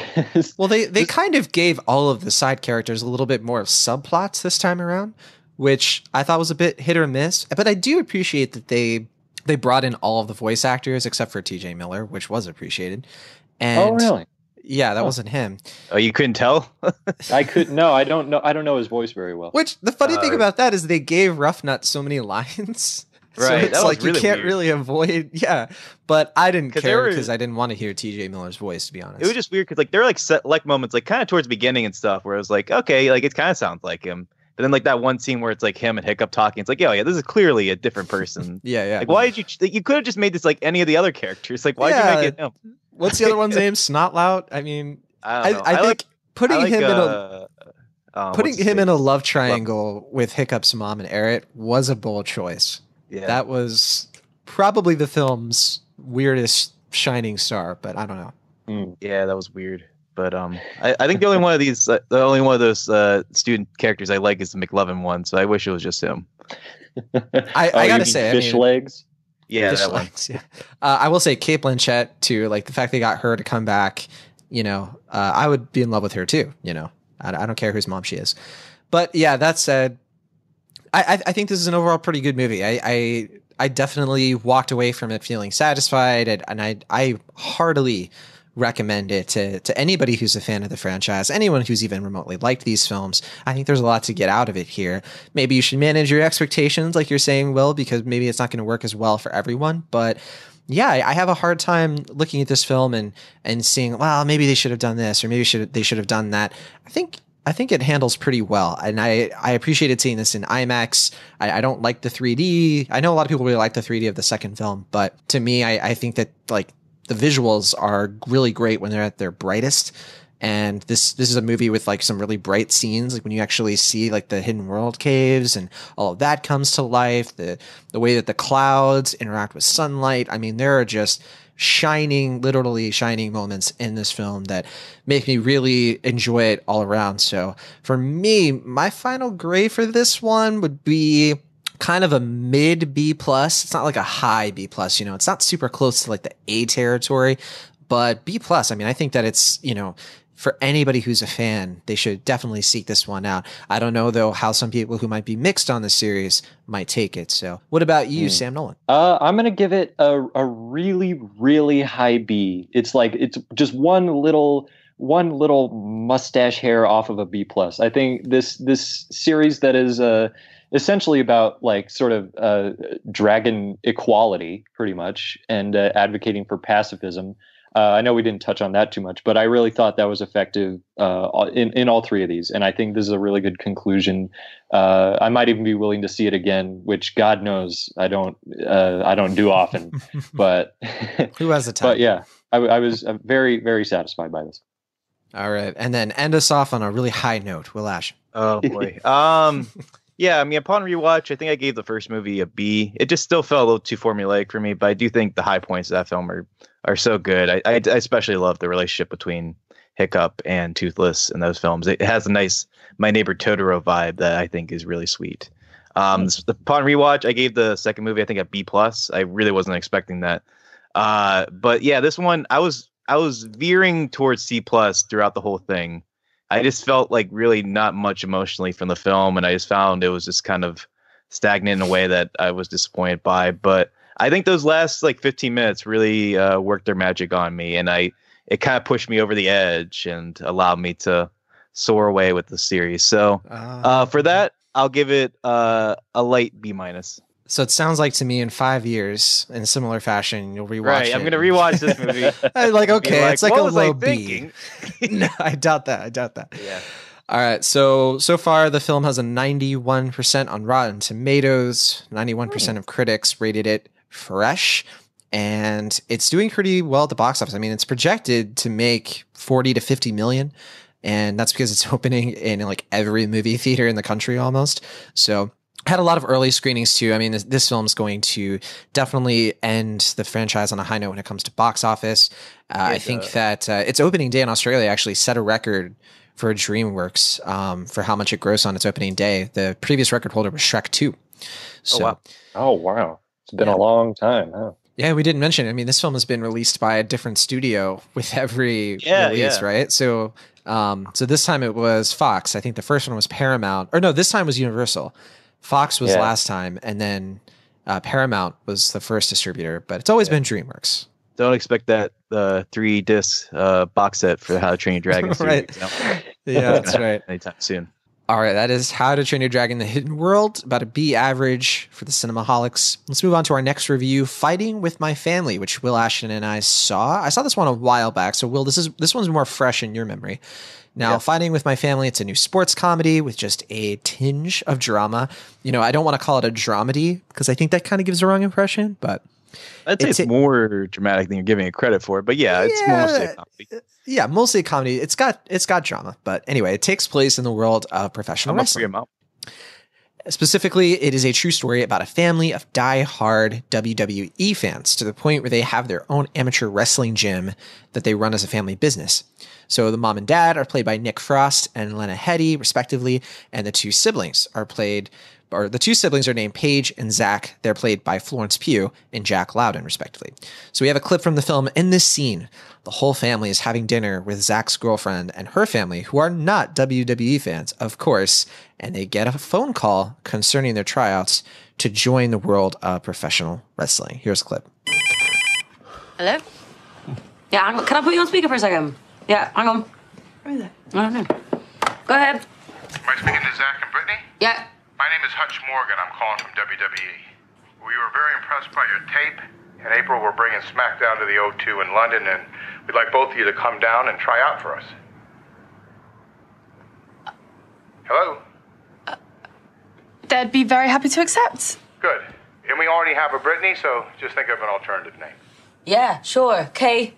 Well, they they Just- kind of gave all of the side characters a little bit more of subplots this time around, which I thought was a bit hit or miss. But I do appreciate that they they brought in all of the voice actors except for T.J. Miller, which was appreciated. And oh really? Yeah, that Huh. wasn't him. Oh, you couldn't tell? (laughs) I couldn't. no. I don't know. I don't know his voice very well. Which the funny thing Uh, about that is they gave Ruffnut so many (laughs) lines. (laughs) So Right, it's that was like you can't weird. really avoid, (laughs) yeah. But I didn't care because I didn't want to hear T.J. Miller's voice, to be honest. It was just weird because like there were like select moments, like kind of towards the beginning and stuff, where it was like, okay, like it kind of sounds like him. But then like that one scene where it's like him and Hiccup talking, it's like, yeah, yeah, this is clearly a different person. (laughs) yeah, yeah. Like, why did you? like, You could have just made this like any of the other characters. Like, why did Yeah. you make it him? What's the other one's name? Snotlout. I mean, I I, don't know. I, think like, putting I like, him in a uh, um, putting him in a love triangle with Hiccup's mom and Eric was a bold choice. Yeah. That was probably the film's weirdest shining star, but I don't know. Mm. yeah, that was weird. But um, I, I think the only one of these, uh, the only one of those uh, student characters I like is the McLovin one. So I wish it was just him. I, (laughs) Oh, I you gotta say, I fish mean, legs. Yeah, Fish that one. yeah. Uh, I will say Cate Blanchett too. Like the fact they got her to come back, you know, uh, I would be in love with her too. You know, I, I don't care whose mom she is. But yeah, that said, I, I, think this is an overall pretty good movie. I, I I definitely walked away from it feeling satisfied, and, and I I heartily recommend it to to anybody who's a fan of the franchise, anyone who's even remotely liked these films. I think there's a lot to get out of it here. Maybe you should manage your expectations, like you're saying, Will, because maybe it's not going to work as well for everyone. But yeah, I have a hard time looking at this film and and seeing, well, maybe they should have done this, or maybe should they should have done that. I think I think it handles pretty well, and I I appreciated seeing this in IMAX. I, I don't like the 3D. I know a lot of people really like the 3D of the second film, but to me, I, I think that like the visuals are really great when they're at their brightest. And this this is a movie with like some really bright scenes, like when you actually see like the hidden world caves and all of that comes to life. The the way that the clouds interact with sunlight. I mean, there are just shining, literally shining moments in this film that make me really enjoy it all around. So for me, my final grade for this one would be kind of a mid B plus. It's not like a high B plus, you know, it's not super close to like the A territory, but B plus. I mean, I think that it's, you know, for anybody who's a fan, they should definitely seek this one out. I don't know though how some people who might be mixed on the series might take it. So, what about you, Sam Nolan? Uh, I'm gonna give it a a really really high B. It's like it's just one little one little mustache hair off of a B plus. I think this this series that is uh, essentially about like sort of uh, dragon equality, pretty much, and uh, advocating for pacifism. Uh, I know we didn't touch on that too much, but I really thought that was effective uh, in in all three of these, and I think this is a really good conclusion. Uh, I might even be willing to see it again, which God knows I don't uh, I don't do often, (laughs) but (laughs) Who has the time? but yeah, I, I was uh, very very satisfied by this. All right. And then end us off on a really high note, Will Ash. Oh boy. (laughs) um, yeah. I mean, upon rewatch, I think I gave the first movie a B. It just still felt a little too formulaic for me, but I do think the high points of that film are are so good. I, I, I especially love the relationship between Hiccup and Toothless in those films. It has a nice My Neighbor Totoro vibe that I think is really sweet. Um, upon rewatch, I gave the second movie I think a B plus. I really wasn't expecting that. Uh, but yeah, this one I was I was veering towards C plus throughout the whole thing. I just felt like really not much emotionally from the film, and I just found it was just kind of stagnant in a way that I was disappointed by. But I think those last like 15 minutes really uh, worked their magic on me, and I it kind of pushed me over the edge and allowed me to soar away with the series. So uh, for that, I'll give it uh, a light B minus. so it sounds like to me in five years, in a similar fashion, you'll rewatch Right, it. I'm gonna rewatch this movie. (laughs) I'm like, okay, it's like a low I B. thinking? (laughs) no, I doubt that. I doubt that. yeah. All right. So so far, the film has a 91% on Rotten Tomatoes. 91% of critics rated it fresh, and it's doing pretty well at the box office. I mean, it's projected to make 40 to 50 million, and that's because it's (laughs) opening in like every movie theater in the country almost. So. Had a lot of early screenings too. I mean, this, this film is going to definitely end the franchise on a high note when it comes to box office. Uh, I think that uh, its opening day in Australia actually set a record for DreamWorks um, for how much it grossed on its opening day. The previous record holder was Shrek 2. So, wow. Oh wow, it's been Yeah. a long time. Huh? yeah, we didn't mention. It. I mean, this film has been released by a different studio with every Yeah, release, yeah. right? So, um, so this time it was Fox. I think the first one was Paramount, or no, this time was Universal. Fox was Yeah. last time, and then uh, Paramount was the first distributor. But it's always been DreamWorks. Don't expect that uh, three disc uh, box set for How to Train Your Dragon (laughs) Right. series, you know, Yeah, that's (laughs) right. anytime soon. All right, that is How to Train Your Dragon: The Hidden World, about a B average for the Cinemaholics. Let's move on to our next review, Fighting with My Family, which Will Ashton and I saw. I saw this one a while back, so Will, this is this one's more fresh in your memory. Now. Fighting with My Family, it's a new sports comedy with just a tinge of drama. You know, I don't want to call it a dramedy because I think that kind of gives the wrong impression, but I'd say It's it's, more dramatic than you're giving it credit for, but yeah, it's mostly a comedy. Uh, yeah, mostly a comedy. It's got it's got drama, but anyway, it takes place in the world of professional I'm wrestling. Specifically, it is a true story about a family of die-hard WWE fans to the point where they have their own amateur wrestling gym that they run as a family business. So the mom and dad are played by Nick Frost and Lena Headey, respectively, and the two siblings are played or the two siblings are named Paige and Zach. They're played by Florence Pugh and Jack Lowden, respectively. So we have a clip from the film. In this scene, the whole family is having dinner with Zach's girlfriend and her family, who are not WWE fans, of course, and they get a phone call concerning their tryouts to join the world of professional wrestling. Here's a clip. Hello? Yeah, hang on. can I put you on speaker for a second? Yeah, hang on. Where is it? I don't know. Go ahead. Am I speaking to Zach and Brittany? Yeah. My name is Hutch Morgan. I'm calling from WWE. We were very impressed by your tape. In April, we're bringing SmackDown to the O2 in London, and we'd like both of you to come down and try out for us. Hello? They'd be very happy to accept. Good. And we already have a Brittany, so just think of an alternative name. Yeah, sure. Okay.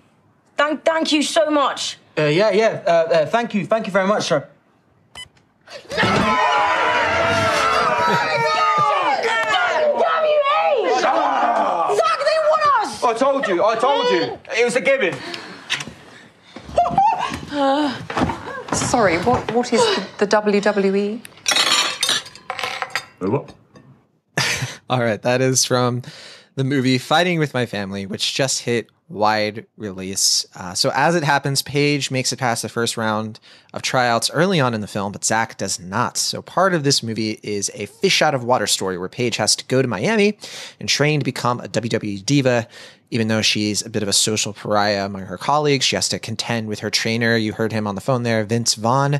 Thank, thank you so much. Uh, yeah, yeah. Uh, uh, thank you, thank you very much, sir. Zach, they want us! I told you, I told you. It was a given. Sorry, what, what is the, the WWE? (laughs) All right, that is from the movie Fighting with My Family, which just hit wide release. Uh, so, as it happens, Paige makes it past the first round of tryouts early on in the film, but Zach does not. So, part of this movie is a fish out of water story where Paige has to go to Miami and train to become a WWE diva. Even though she's a bit of a social pariah among her colleagues, she has to contend with her trainer. You heard him on the phone there, Vince Vaughn.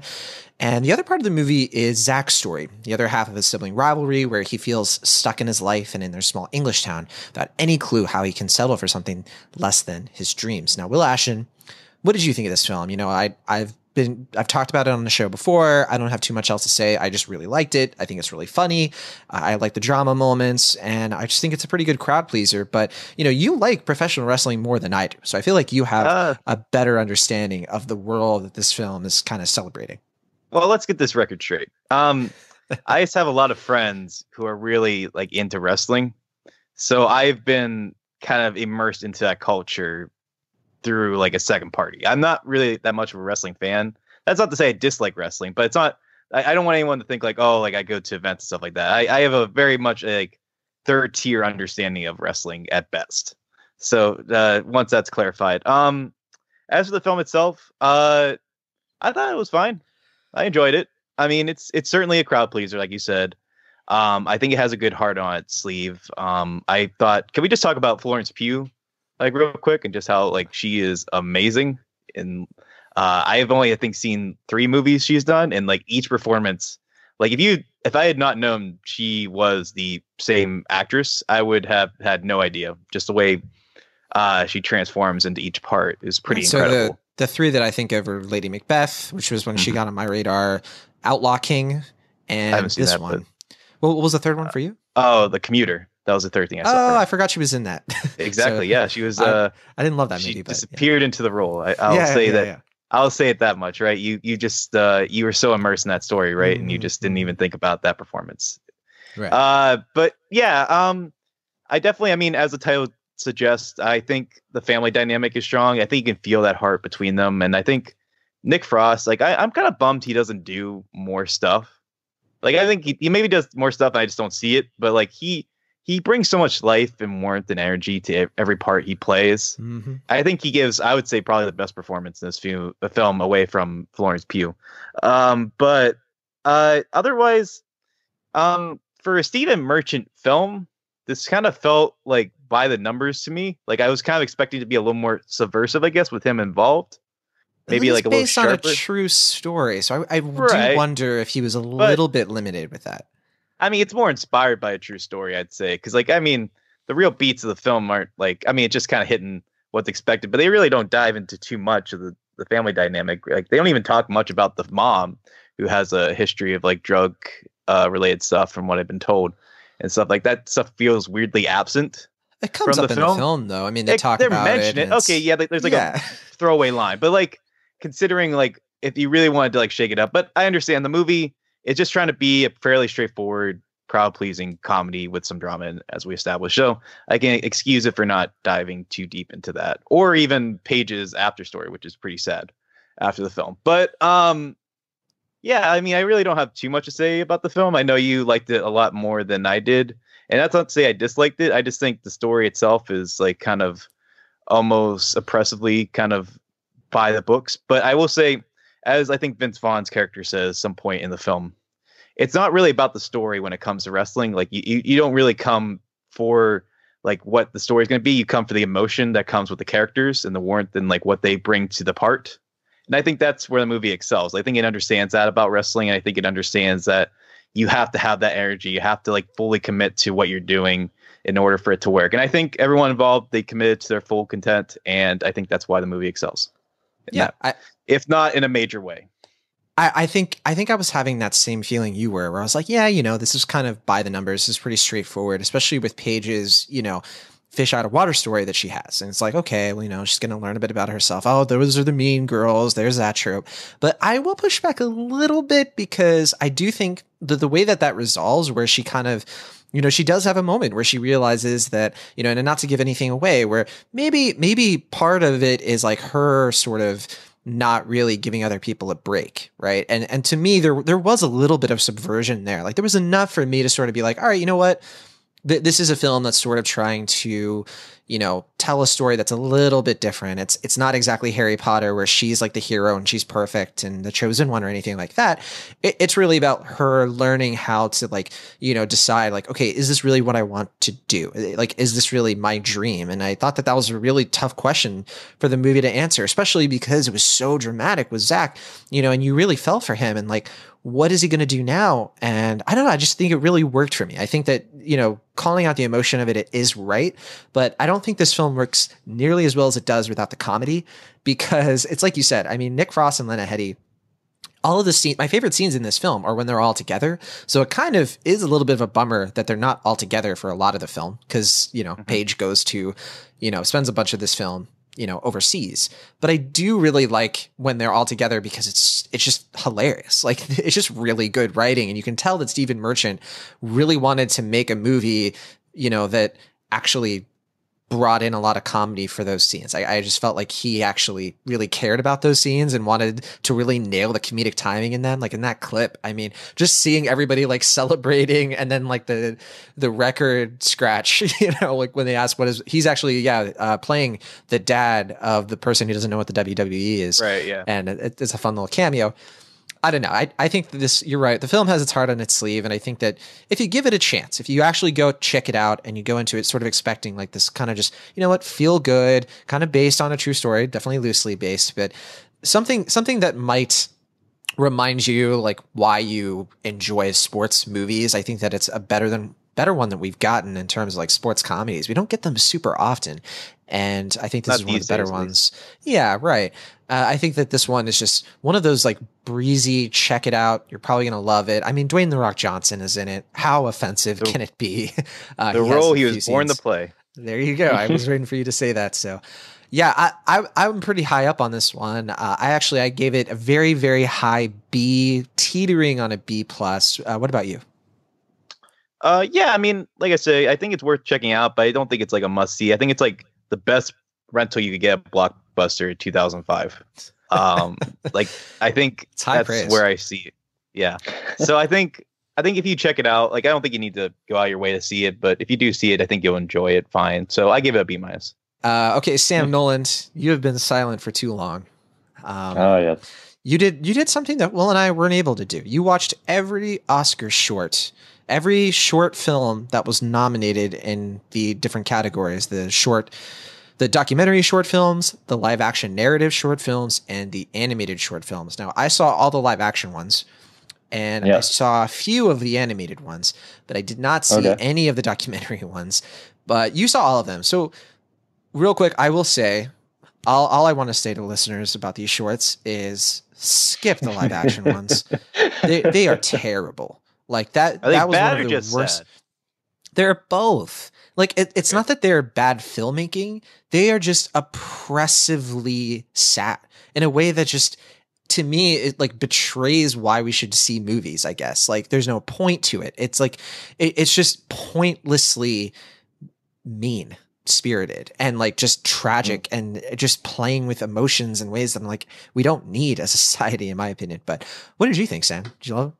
And the other part of the movie is Zach's story, the other half of his sibling rivalry, where he feels stuck in his life and in their small English town without any clue how he can settle for something less than his dreams. Now, Will Ashton, what did you think of this film? You know, I, I've been, I've talked about it on the show before. I don't have too much else to say. I just really liked it. I think it's really funny. I like the drama moments, and I just think it's a pretty good crowd pleaser. But you know, you like professional wrestling more than I do, so I feel like you have Uh. a better understanding of the world that this film is kind of celebrating. Well, let's get this record straight. Um, (laughs) I just have a lot of friends who are really like into wrestling, so I've been kind of immersed into that culture through like a second party. I'm not really that much of a wrestling fan. That's not to say I dislike wrestling, but it's not. I, I don't want anyone to think like, oh, like I go to events and stuff like that. I, I have a very much like third tier understanding of wrestling at best. So uh, once that's clarified, um, as for the film itself, uh, I thought it was fine. I enjoyed it. I mean, it's it's certainly a crowd pleaser, like you said. Um, I think it has a good heart on its sleeve. Um, I thought, can we just talk about Florence Pugh, like real quick, and just how like she is amazing. And uh, I have only, I think, seen three movies she's done, and like each performance, like if you, if I had not known she was the same actress, I would have had no idea. Just the way uh, she transforms into each part is pretty so incredible. the the three that I think of are Lady Macbeth, which was when she Mhm. got on my radar, Outlaw King, and this that, one. Well, what was the third one for you? oh, the commuter. That was the third thing I saw. Oh. I forgot she was in that. (laughs) exactly. So, yeah, she was. I- Uh, I didn't love that she movie, but yeah. disappeared into the role. I, I'll Yeah, say yeah, that. yeah. I'll say it that much, right? You you just uh, you were so immersed in that story, right? And you just didn't even think about that performance. Right. Uh, but yeah, um, I definitely. I mean, as the title suggests, I think the family dynamic is strong. I think you can feel that heart between them, and I think Nick Frost. Like, I, I'm kind of bummed he doesn't do more stuff. Like, I think he, he maybe does more stuff, and I just don't see it. But like he he brings so much life and warmth and energy to every part he plays. Mhm. I think he gives, I would say, probably the best performance in this film, the film away from Florence Pugh. Um, but uh, otherwise, um, for a Stephen Merchant film, this kind of felt like by the numbers to me. Like I was kind of expecting to be a little more subversive, I guess, with him involved. Maybe like a little based on sharper. a true story, so I, I Right. do wonder if he was a little bit limited with that. I mean, it's more inspired by a true story, I'd say, because like I mean, the real beats of the film aren't like I mean, it's just kind of hitting what's expected, but they really don't dive into too much of the the family dynamic. Like they don't even talk much about the mom who has a history of like drug uh, related stuff, from what I've been told, and stuff like that. Stuff feels weirdly absent. It comes From up the in film? the film, though. I mean, they It- talk they're about it. mentioning it. Okay, yeah, there's like yeah. a (laughs) throwaway line, but like considering like if you really wanted to like shake it up, but I understand the movie is just trying to be a fairly straightforward crowd pleasing comedy with some drama, in, as we established. So I can excuse it for not diving too deep into that, or even Paige's after story, which is pretty sad after the film. But um, yeah, I mean, I really don't have too much to say about the film. I know you liked it a lot more than I did, and that's not to say I disliked it. I just think the story itself is like kind of almost oppressively kind of by the books. But I will say, as I think Vince Vaughn's character says some point in the film, it's not really about the story when it comes to wrestling. Like you, you, don't really come for like what the story is going to be. You come for the emotion that comes with the characters and the warmth and like what they bring to the part. And I think that's where the movie excels. I think it understands that about wrestling. And I think it understands that you have to have that energy. You have to like fully commit to what you're doing in order for it to work. And I think everyone involved, they committed to their full content. And I think that's why the movie excels. Yeah. I, if not in a major way. I, I think I think I was having that same feeling you were, where I was like, yeah, you know, this is kind of by the numbers. This is pretty straightforward, especially with Paige's, you know, fish out of water story that she has. And it's like, okay, well, you know, she's going to learn a bit about herself. Oh, those are the mean girls. There's that trope. But I will push back a little bit because I do think that the way that that resolves, where she kind of, you know, she does have a moment where she realizes that, you know, and not to give anything away, where maybe, maybe part of it is like her sort of, not really giving other people a break, right? And and to me, there there was a little bit of subversion there. Like there was enough for me to sort of be like, all right, you know what? this is a film that's sort of trying to you know, tell a story that's a little bit different. It's it's not exactly Harry Potter where she's like the hero and she's perfect and the chosen one or anything like that. It, it's really about her learning how to like, you know, decide like, okay, is this really what I want to do? Like, is this really my dream? And I thought that that was a really tough question for the movie to answer, especially because it was so dramatic with Zach, you know, and you really fell for him and like, what is he going to do now? And I don't know. I just think it really worked for me. I think that, you know, calling out the emotion of it, it is right. But I don't think this film works nearly as well as it does without the comedy because it's like you said. I mean, Nick Frost and Lena Headey all of the scenes, my favorite scenes in this film are when they're all together. So it kind of is a little bit of a bummer that they're not all together for a lot of the film because, you know, mm-hmm. Paige goes to, you know, spends a bunch of this film you know overseas but i do really like when they're all together because it's it's just hilarious (laughs) like it's just really good writing and you can tell that stephen merchant really wanted to make a movie you know that actually brought in a lot of comedy for those scenes. I, I, just felt like he actually really cared about those scenes and wanted to really nail the comedic timing in them. Like in that clip, I mean, just seeing everybody like (laughs) celebrating and then like the the record scratch, (laughs) you know, like when they ask what is he's actually yeah uh, playing the dad of the person who doesn't know what the WWE is, right? Yeah, and it, it's a fun little cameo. I don't know. I, I think this, you're right. The film has its heart on its sleeve. And I think that if you give it a chance, if you actually go check it out and you go into it sort of expecting like this kind of just, you know what, feel good, kind of based on a true story, definitely loosely based, but something, something that might remind you like why you enjoy sports movies. I think that it's a better than better one that we've gotten in terms of like sports comedies. We don't get them super often. And I think this Not is one of the better ones. Yeah, right. Uh, I think that this one is just one of those like breezy, check it out. You're probably going to love it. I mean, Dwayne The Rock Johnson is in it. How offensive the, can it be? (laughs) Uh, the he role he was scenes. born to play. There you go. I was (laughs) waiting for you to say that. So, yeah, I, I am pretty high up on this one. Uh, I actually I gave it a very very high B, teetering on a B plus. Uh, what about you? Uh, yeah, I mean, like I say, I think it's worth checking out, but I don't think it's like a must see. I think it's like the best rental you could get at Blockbuster 2005. Um, (laughs) like I think that's praise. where I see it. Yeah. So I think I think if you check it out, like I don't think you need to go out your way to see it, but if you do see it, I think you'll enjoy it fine. So I give it a B minus. Uh, okay, Sam Nolan, you have been silent for too long. Um, oh yeah. You did you did something that Will and I weren't able to do. You watched every Oscar short every short film that was nominated in the different categories the short the documentary short films the live action narrative short films and the animated short films. Now i saw all the live action ones and yeah. i saw a few of the animated ones but i did not see okay. any of the documentary (laughs) ones. But you saw all of them. So real quick i will say all, all i want to say to listeners about these shorts is skip the live action ones. (laughs) They, they are terrible like that. that was one of the worst. Sad? They're both. Like it, it's not that they're bad filmmaking; they are just oppressively sad in a way that just to me it like betrays why we should see movies i guess like there's no point to it it's like it, it's just pointlessly mean spirited and like just tragic and just playing with emotions in ways that i'm like we don't need as a (laughs) society in my opinion but what did you think sam did you love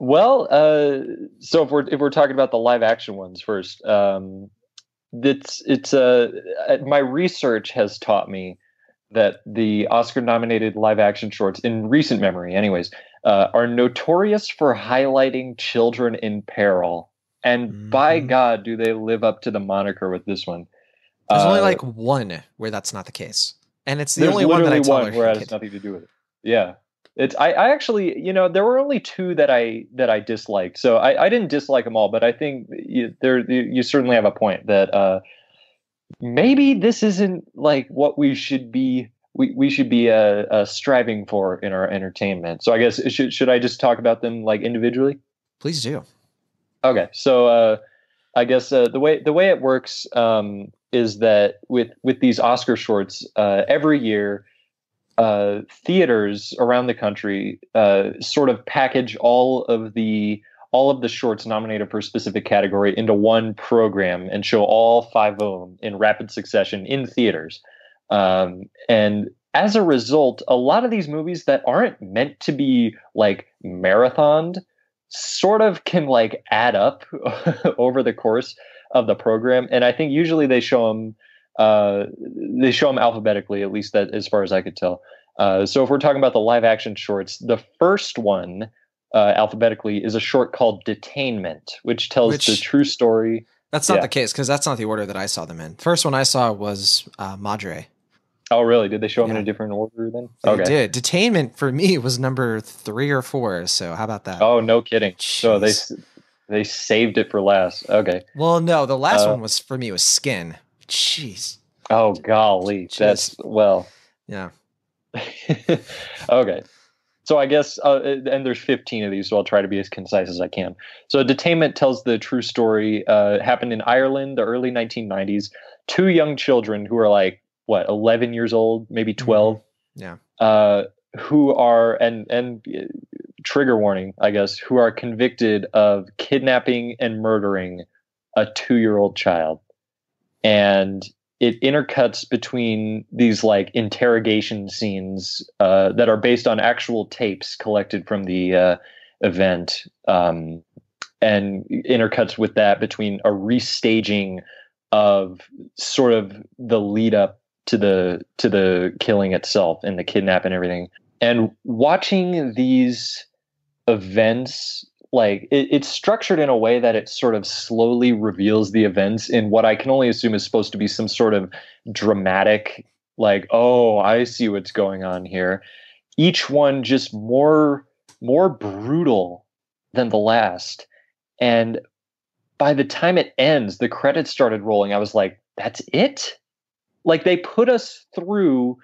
Well, uh, so if we're if we're talking about the live action ones first, um, it's it's uh, uh, my research has taught me that the Oscar nominated live action shorts in recent memory, anyways, uh, are notorious for highlighting children in peril, and by God, do they live up to the moniker with this one? there's only Uh, like one where that's not the case and it's the only one that i literally one where it has nothing to do with it. Yeah. It's I, I actually you know there were only two that I that I disliked. So I, I didn't dislike them all but I think you, there you, you certainly have a point that uh, maybe this isn't like what we should be we, we should be uh, uh, striving for in our entertainment. So I guess should should I just talk about them like individually? Please do. Okay, so uh, I guess uh, the way the way it works um, is that with with these Oscar shorts, uh, every year, uh, theaters around the country uh, sort of package all of the all of the shorts nominated for a specific category into one program and show all five of them in rapid succession in theaters. Um, and as a result, a lot of these movies that aren't meant to be like marathoned sort of can like add up (laughs) over the course of the program and i think usually they show them uh, they show them alphabetically at least that as far as i could tell. Uh, so if we're talking about the live action shorts the first one uh, alphabetically is a short called detainment which tells Which- the true story. That's not Yeah. the case because that's not the order that i saw them in. First one i saw was uh, madre. Oh really? Did they show them in a different order then? They did. Detainment for me was number three or four. So how about that? oh no kidding. So they they saved it for last. Okay. Well, no, the last Uh, one was for me was Skin. Jeez. oh golly that's well Yeah. (laughs) okay. So I guess, uh, and there's 15 of these, so I'll try to be as concise as I can. So Detainment tells the true story. Uh, happened in Ireland, the early 1990s. Two young children who are like what, 11 years old, maybe 12, Yeah. uh, who are and and uh, trigger warning, I guess, who are convicted of kidnapping and murdering a two-year-old child, and it intercuts between these like interrogation scenes uh, that are based on actual tapes collected from the uh, event, um, and intercuts with that between a restaging of sort of the lead up to the to the killing itself and the kidnap and everything. And watching these events like it, it's structured in a way that it sort of slowly reveals the events in what I can only assume is supposed to be some sort of dramatic, like, oh, I see what's going on here. Each one just more more brutal than the last. And by the time it ends, the credits started rolling. I was like, that's it? Like they put us through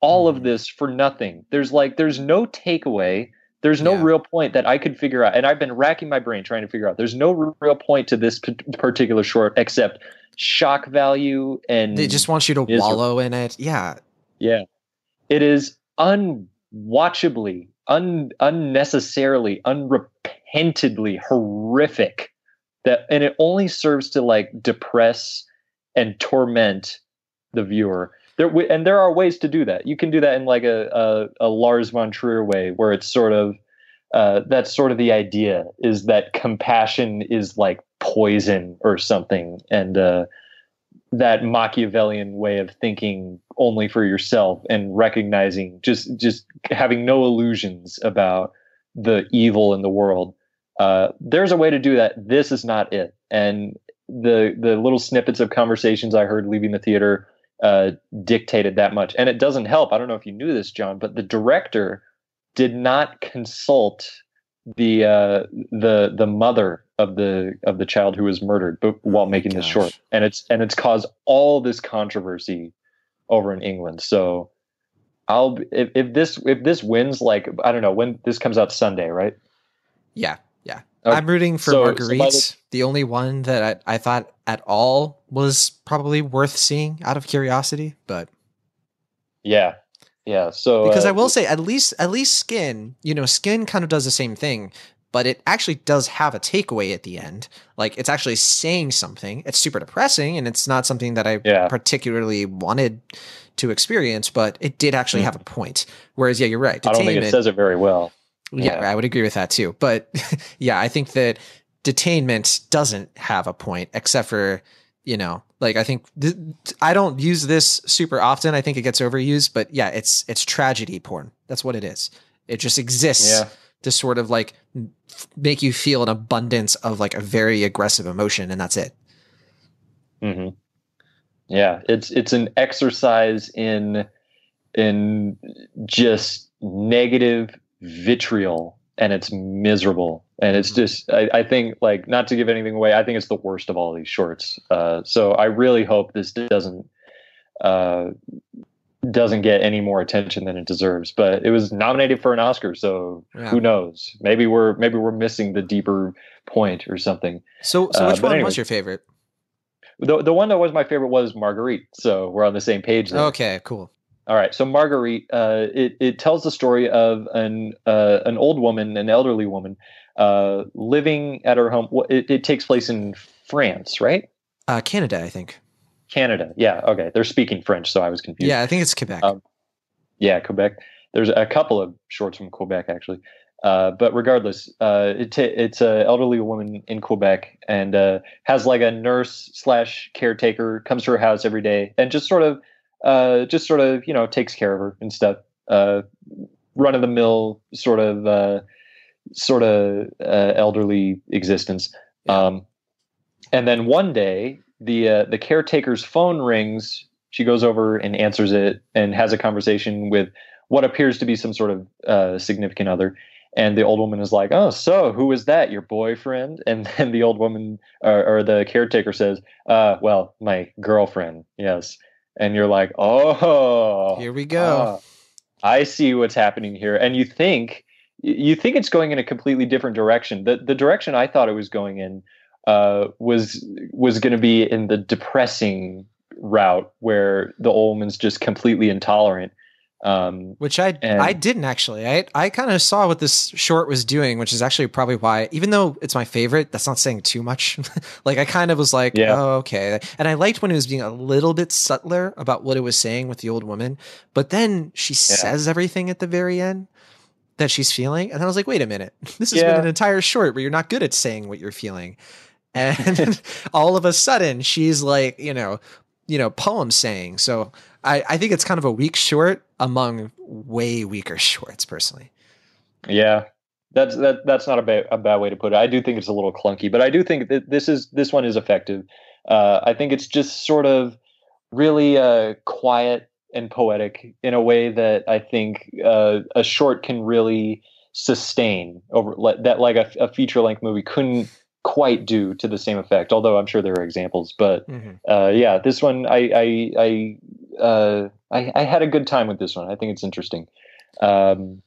all of hmm. this for nothing. There's like there's no takeaway. There's no real point that I could figure out, and I've been racking my brain trying to figure out. There's no real point to this p- particular short except shock value and They just want you to misery. wallow in it. Yeah. Yeah, it is unwatchably, un unnecessarily, unrepentantly horrific. That and it only serves to like depress and torment the viewer. There and there are ways to do that. You can do that in like a a, a Lars von Trier way, where it's sort of uh, that's sort of the idea is that compassion is like poison or something, and uh, that Machiavellian way of thinking only for yourself and recognizing just just having no illusions about the evil in the world. Uh, there's a way to do that. This is not it. And the the little snippets of conversations I heard leaving the theater uh, dictated that much. And it doesn't help. I don't know if you knew this, John, but the director did not consult the uh, the the mother of the of the child who was murdered but while making this short and it's and it's caused all this controversy over in England so I'll if, if this if this wins like I don't know when this comes out Sunday right Yeah. Okay. I'm rooting for So- so Marguerite. the- the only one that I, I thought at all was probably worth seeing out of curiosity, but yeah yeah. So because uh, I will say at least at least skin, you know, skin kind of does the same thing, but it actually does have a takeaway at the end. Like it's actually saying something. It's super depressing and it's not something that I Yeah. particularly wanted to experience, but it did actually have a point. Whereas yeah, you're right. I don't think it says it very well. Yeah, I would agree with that too. But (laughs) yeah, I think that detainment doesn't have a point except for, you know, like I think th- I don't use this super often. I think it gets overused, but yeah, it's it's tragedy porn. That's what it is. It just exists Yeah. to sort of like m- make you feel an abundance of like a very aggressive emotion and that's it. hmm Yeah, it's it's an exercise in in just negative vitriol, and it's miserable. And it's just, I, I think, like, not to give anything away, I think it's the worst of all these shorts. Uh, so I really hope this doesn't uh, doesn't get any more attention than it deserves. But it was nominated for an Oscar, so Yeah. who knows? Maybe we're maybe we're missing the deeper point or something. So so Uh, which but one anyway. was your favorite? The the one that was my favorite was Marguerite. So we're on the same page. There. Okay, cool. All right. So Marguerite, uh, it it tells the story of an uh, an old woman, an elderly woman, uh, living at her home. It, it takes place in France, right? Uh Canada, I think. Canada. Yeah. Okay. They're speaking French, so I was confused. Yeah, I think it's Quebec. Um, yeah, Quebec. There's a couple of shorts from Quebec actually, uh, but regardless, uh, it ta it's a elderly woman in Quebec and uh, has like a nurse slash caretaker comes to her house every day and just sort of, uh, just sort of you know takes care of her and stuff. Uh, run of the mill sort of uh, sort of uh, elderly existence. Um, and then one day, the uh, the caretaker's phone rings. She goes over and answers it and has a conversation with what appears to be some sort of uh, significant other. And the old woman is like, "Oh, so who is that? Your boyfriend?" (laughs) And then the old woman or, or the caretaker says, uh, "Well, my girlfriend, yes." And you're like, "Oh, Here we go. ah, I see what's happening here." And you think you think it's going in a completely different direction. The the direction I thought it was going in uh, was was going to be in the depressing route where the old woman's just completely intolerant. Um, which I and- I didn't actually. I I kind of saw what this short was doing, which is actually probably why, even though it's my favorite, that's not saying too much. (laughs) like I kind of was like, Yeah. oh okay, and I liked when it was being a little bit subtler about what it was saying with the old woman, but then she says everything at the very end that she's feeling, and then I was like, wait a minute, (laughs) this has Yeah. been an entire short where you're not good at saying what you're feeling, and (laughs) all of a sudden she's like, you know, you know, poem saying. So I, I think it's kind of a weak short among way weaker shorts, personally. Yeah, that's that. That's not a bad a bad way to put it. I do think it's a little clunky, but I do think that this is this one is effective. Uh, I think it's just sort of really uh, quiet and poetic in a way that I think uh, a short can really sustain over like, that, like a, a feature length movie couldn't quite do to the same effect. Although I'm sure there are examples, but uh, yeah, this one I I I, uh, I I had a good time with this one. I think it's interesting. Um,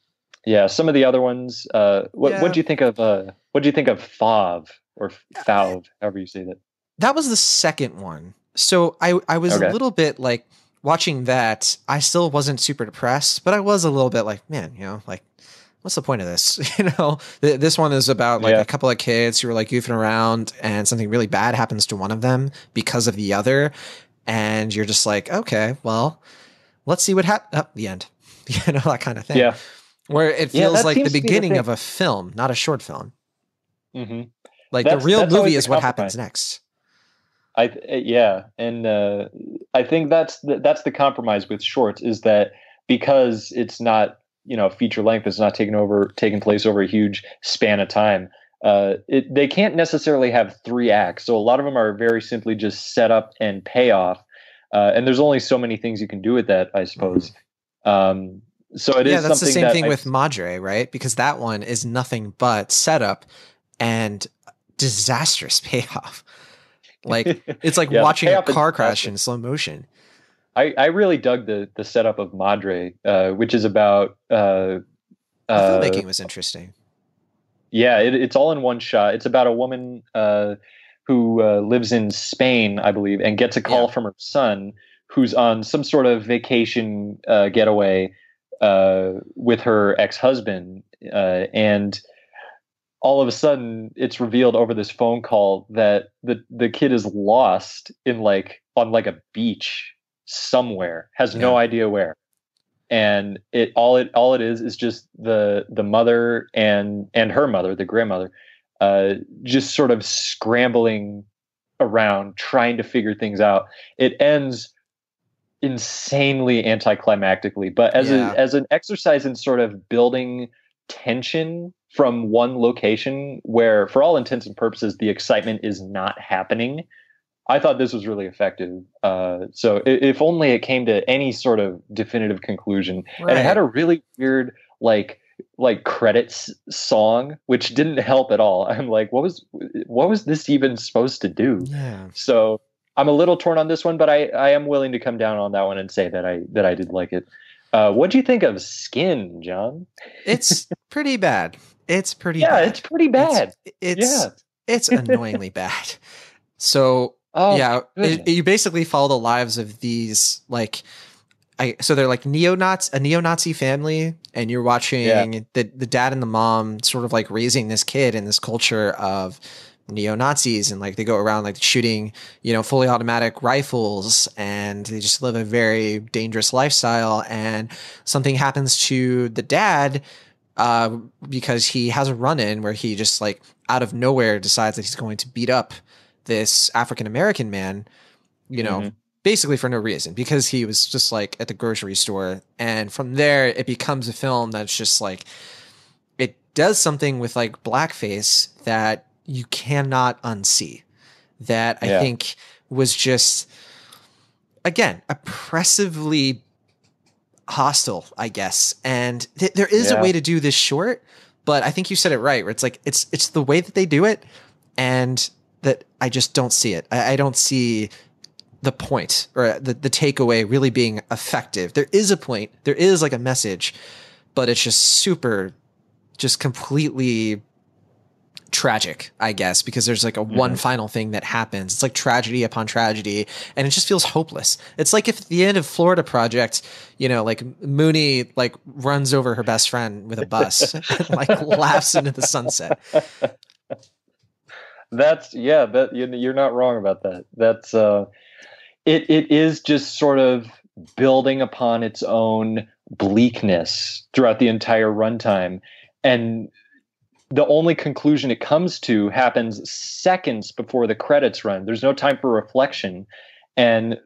yeah, some of the other ones. Uh, what Yeah. what do you think of? Uh, what do you think of Fav or Fav, however you say that? That was the second one. So I I was Okay. a little bit like watching that. I still wasn't super depressed, but I was a little bit like, man, you know, like what's the point of this? (laughs) you know, Th- this one is about like Yeah. a couple of kids who are like goofing around and something really bad happens to one of them because of the other. And you're just like, okay, well, let's see what happens. Oh, the end. (laughs) you know, that kind of thing. Yeah. Where it feels that like the seems to be the beginning of a film, not a short film. Mm-hmm. Like That's- the real movie is what happens next. I th- yeah, and uh, I think that's the, that's the compromise with shorts is that because it's not you know feature length, it's not taking over taking place over a huge span of time. Uh, it, they can't necessarily have three acts, so a lot of them are very simply just set up and payoff. Uh, and there's only so many things you can do with that, I suppose. Um, so it is yeah, that's the same that thing I- with Madre, right? Because that one is nothing but setup and disastrous (laughs) payoff. Like (laughs) it's like Yeah, watching a car crash in slow motion. I, I really dug the the setup of Madre, uh, which is about uh, The uh, filmmaking was interesting. Yeah, it, it's all in one shot. It's about a woman uh, who uh, lives in Spain, I believe, and gets a call from her son who's on some sort of vacation uh, getaway uh, with her ex-husband, uh, and all of a sudden it's revealed over this phone call that the the kid is lost in like on like a beach somewhere, has no idea where. And it all it all it is is just the the mother and and her mother, the grandmother, uh, just sort of scrambling around trying to figure things out. It ends insanely anticlimactically, but as Yeah. a as an exercise in sort of building tension from one location where for all intents and purposes the excitement is not happening i thought this was really effective. Uh, so if only it came to any sort of definitive conclusion. And it had a really weird like like credits song which didn't help at all. (laughs) I'm like what was what was this even supposed to do? Yeah. so i'm a little torn on this one but i i am willing to come down on that one and say that i that i did like it. Uh, what do you think of skin john? It's (laughs) pretty bad. It's pretty yeah bad. it's pretty bad. It's yeah. it's (laughs) annoyingly bad. So Oh, yeah, goodness. it, you basically follow the lives of these like, I so they're like neo Nazi a neo Nazi family, and you're watching Yeah. the the dad and the mom sort of like raising this kid in this culture of neo Nazis, and like they go around like shooting you know fully automatic rifles, and they just live a very dangerous lifestyle. And something happens to the dad uh, because he has a run in where he just like out of nowhere decides that he's going to beat up this African American man, you know, Mhm. basically for no reason because he was just like at the grocery store. And from there, it becomes a film that's just like, it does something with like blackface that you cannot unsee. That I Yeah. think was just, again, oppressively hostile, I guess. And th- there is a way to do this short, but I think you said it right. Where it's like it's it's the way that they do it, and that I just don't see it. I, I don't see the point or the the takeaway really being effective. There is a point. There is like a message, but it's just super, just completely tragic, I guess, because there's like a mm-hmm. one final thing that happens. It's like tragedy upon tragedy, and it just feels hopeless. It's like if at the end of Florida Project, you know, like Moonee like runs over her best friend with a bus, (laughs) and, like laughs into the sunset. That's yeah. That you- you're not wrong about that. That's uh, it. It is just sort of building upon its own bleakness throughout the entire runtime, and the only conclusion it comes to happens seconds before the credits run. There's no time for reflection, and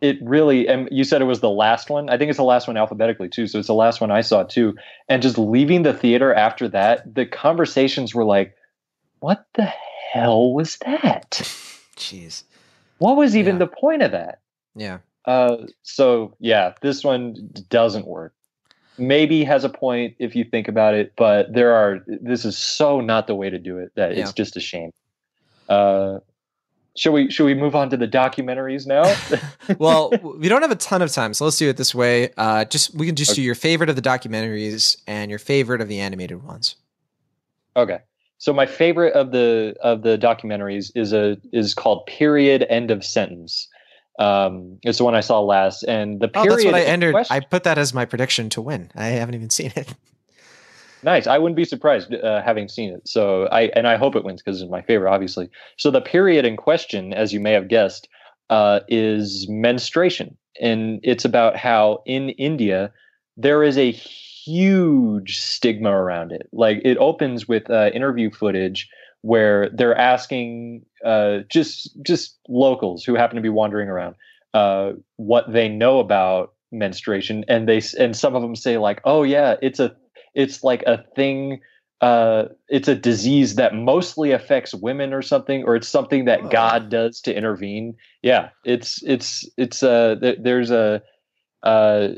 it really. And you said it was the last one. I think it's the last one alphabetically too. So it's the last one I saw too. And just leaving the theater after that, the conversations were like, "What the hell was that? (laughs) Jeez. What was even Yeah. the point of that?" Yeah. Uh, so yeah, this one doesn't work. Maybe has a point if you think about it, but there are. This is so not the way to do it that it's just a shame. Uh, should we should we move on to the documentaries now? (laughs) well, we don't have a ton of time, so let's do it this way. Uh, just we can just do your favorite of the documentaries and your favorite of the animated ones. Okay. So my favorite of the of the documentaries is a is called Period End of Sentence. Um, it's the one I saw last, and the Oh, period. that's what I entered. question- I put that as my prediction to win. I haven't even seen it. Nice. I wouldn't be surprised uh, having seen it. So I and I hope it wins because it's my favorite, obviously. So the period in question, as you may have guessed, uh, is menstruation, and it's about how in India there is a huge stigma around it. Like it opens with uh, interview footage where they're asking uh, just just locals who happen to be wandering around uh, what they know about menstruation, and they and some of them say like, "Oh yeah, it's a it's like a thing." Uh, it's a disease that mostly affects women or something, or it's something that God does to intervene. Yeah, it's it's it's uh, th- there's a uh,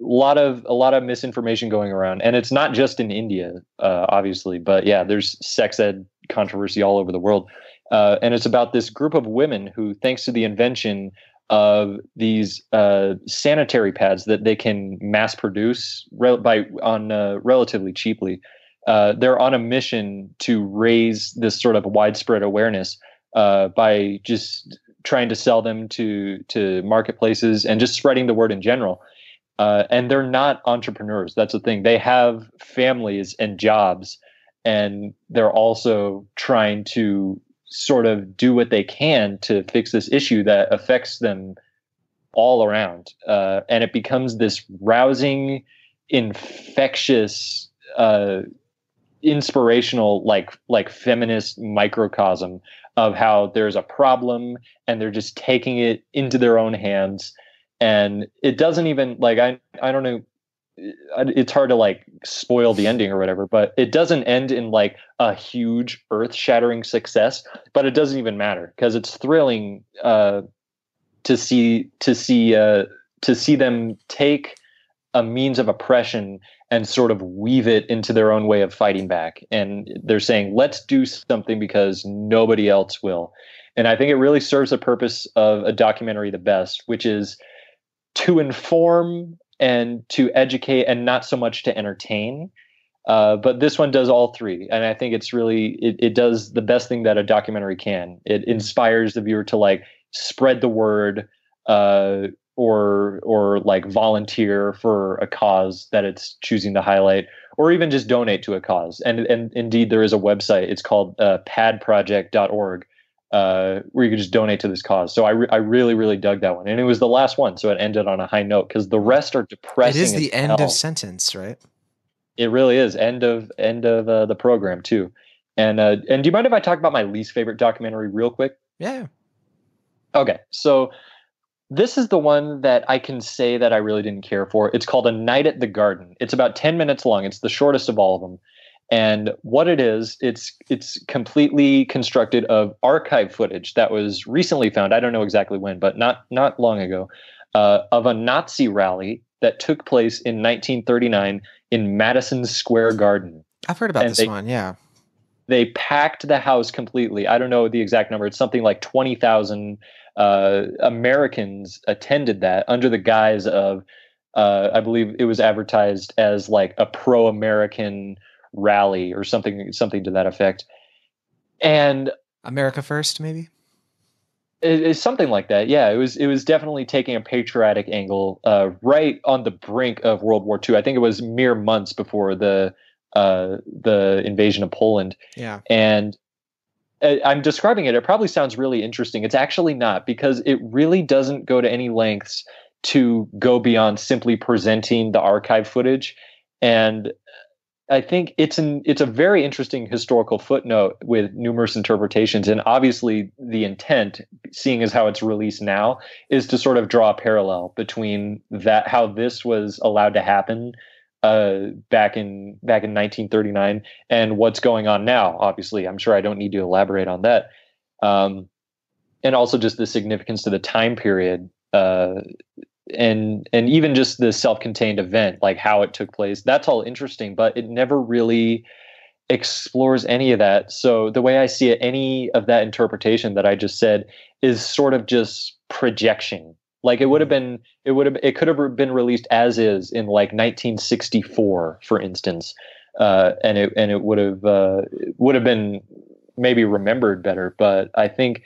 lot of a lot of misinformation going around, and it's not just in India, uh, obviously, but yeah, there's sex ed controversy all over the world, uh, and it's about this group of women who, thanks to the invention of these uh, sanitary pads that they can mass produce rel- by on uh, relatively cheaply, uh, they're on a mission to raise this sort of widespread awareness by just trying to sell them to to marketplaces and just spreading the word in general. uh, and they're not entrepreneurs. That's the thing. They have families and jobs, and they're also trying to sort of do what they can to fix this issue that affects them all around. Uh, and it becomes this rousing, infectious, uh, inspirational, like like feminist microcosm of how there's a problem and they're just taking it into their own hands. And it doesn't even like I I don't know it's hard to like spoil the ending or whatever, but it doesn't end in like a huge earth shattering success, but it doesn't even matter because it's thrilling uh, to see to see uh, to see them take a means of oppression and sort of weave it into their own way of fighting back. And they're saying, let's do something because nobody else will. And I think it really serves the purpose of a documentary the best, which is to inform and to educate and not so much to entertain. Uh, but this one does all three, and I think it's really it, it does the best thing that a documentary can. It inspires the viewer to like spread the word, uh, or or like volunteer for a cause that it's choosing to highlight, or even just donate to a cause. And and indeed, there is a website. It's called uh, padproject.org, uh, where you can just donate to this cause. So I, re- I really, really dug that one. And it was the last one. So it ended on a high note because the rest are depressing. It is the end hell. of sentence, right? It really is end of end of uh, the program too. And uh, and do you mind if I talk about my least favorite documentary real quick? Yeah. Okay. So this is the one that I can say that I really didn't care for. It's called A Night at the Garden. It's about 10 minutes long. It's the shortest of all of them. And what it is, it's it's completely constructed of archive footage that was recently found. I don't know exactly when, but not not long ago, uh, of a Nazi rally that took place in 1939 in Madison Square Garden. I've heard about And this they- one. Yeah. They packed the house completely. I don't know the exact number. It's something like 20,000 uh, Americans attended that under the guise of, uh, I believe it was advertised as like a pro-American rally or something, something to that effect. And America first, maybe. it- it's something like that. Yeah, it was. It was definitely taking a patriotic angle, uh, right on the brink of World War II. I think it was mere months before the uh, the invasion of Poland. Yeah. And Uh, I'm describing it. It probably sounds really interesting. It's actually not because it really doesn't go to any lengths to go beyond simply presenting the archive footage. And I think it's an it's a very interesting historical footnote with numerous interpretations. And obviously, the intent, seeing as how it's released now, is to sort of draw a parallel between that how this was allowed to happen uh, back in back in 1939 and what's going on now. Obviously, I'm sure I don't need to elaborate on that. Um, and also just the significance to the time period uh, and and even just the self-contained event like how it took place that's all interesting but it never really explores any of that so the way i see it any of that interpretation that i just said is sort of just projection like it would have been it would have it could have been released as is in like 1964 for instance uh, and it and it would have uh, would have been maybe remembered better but i think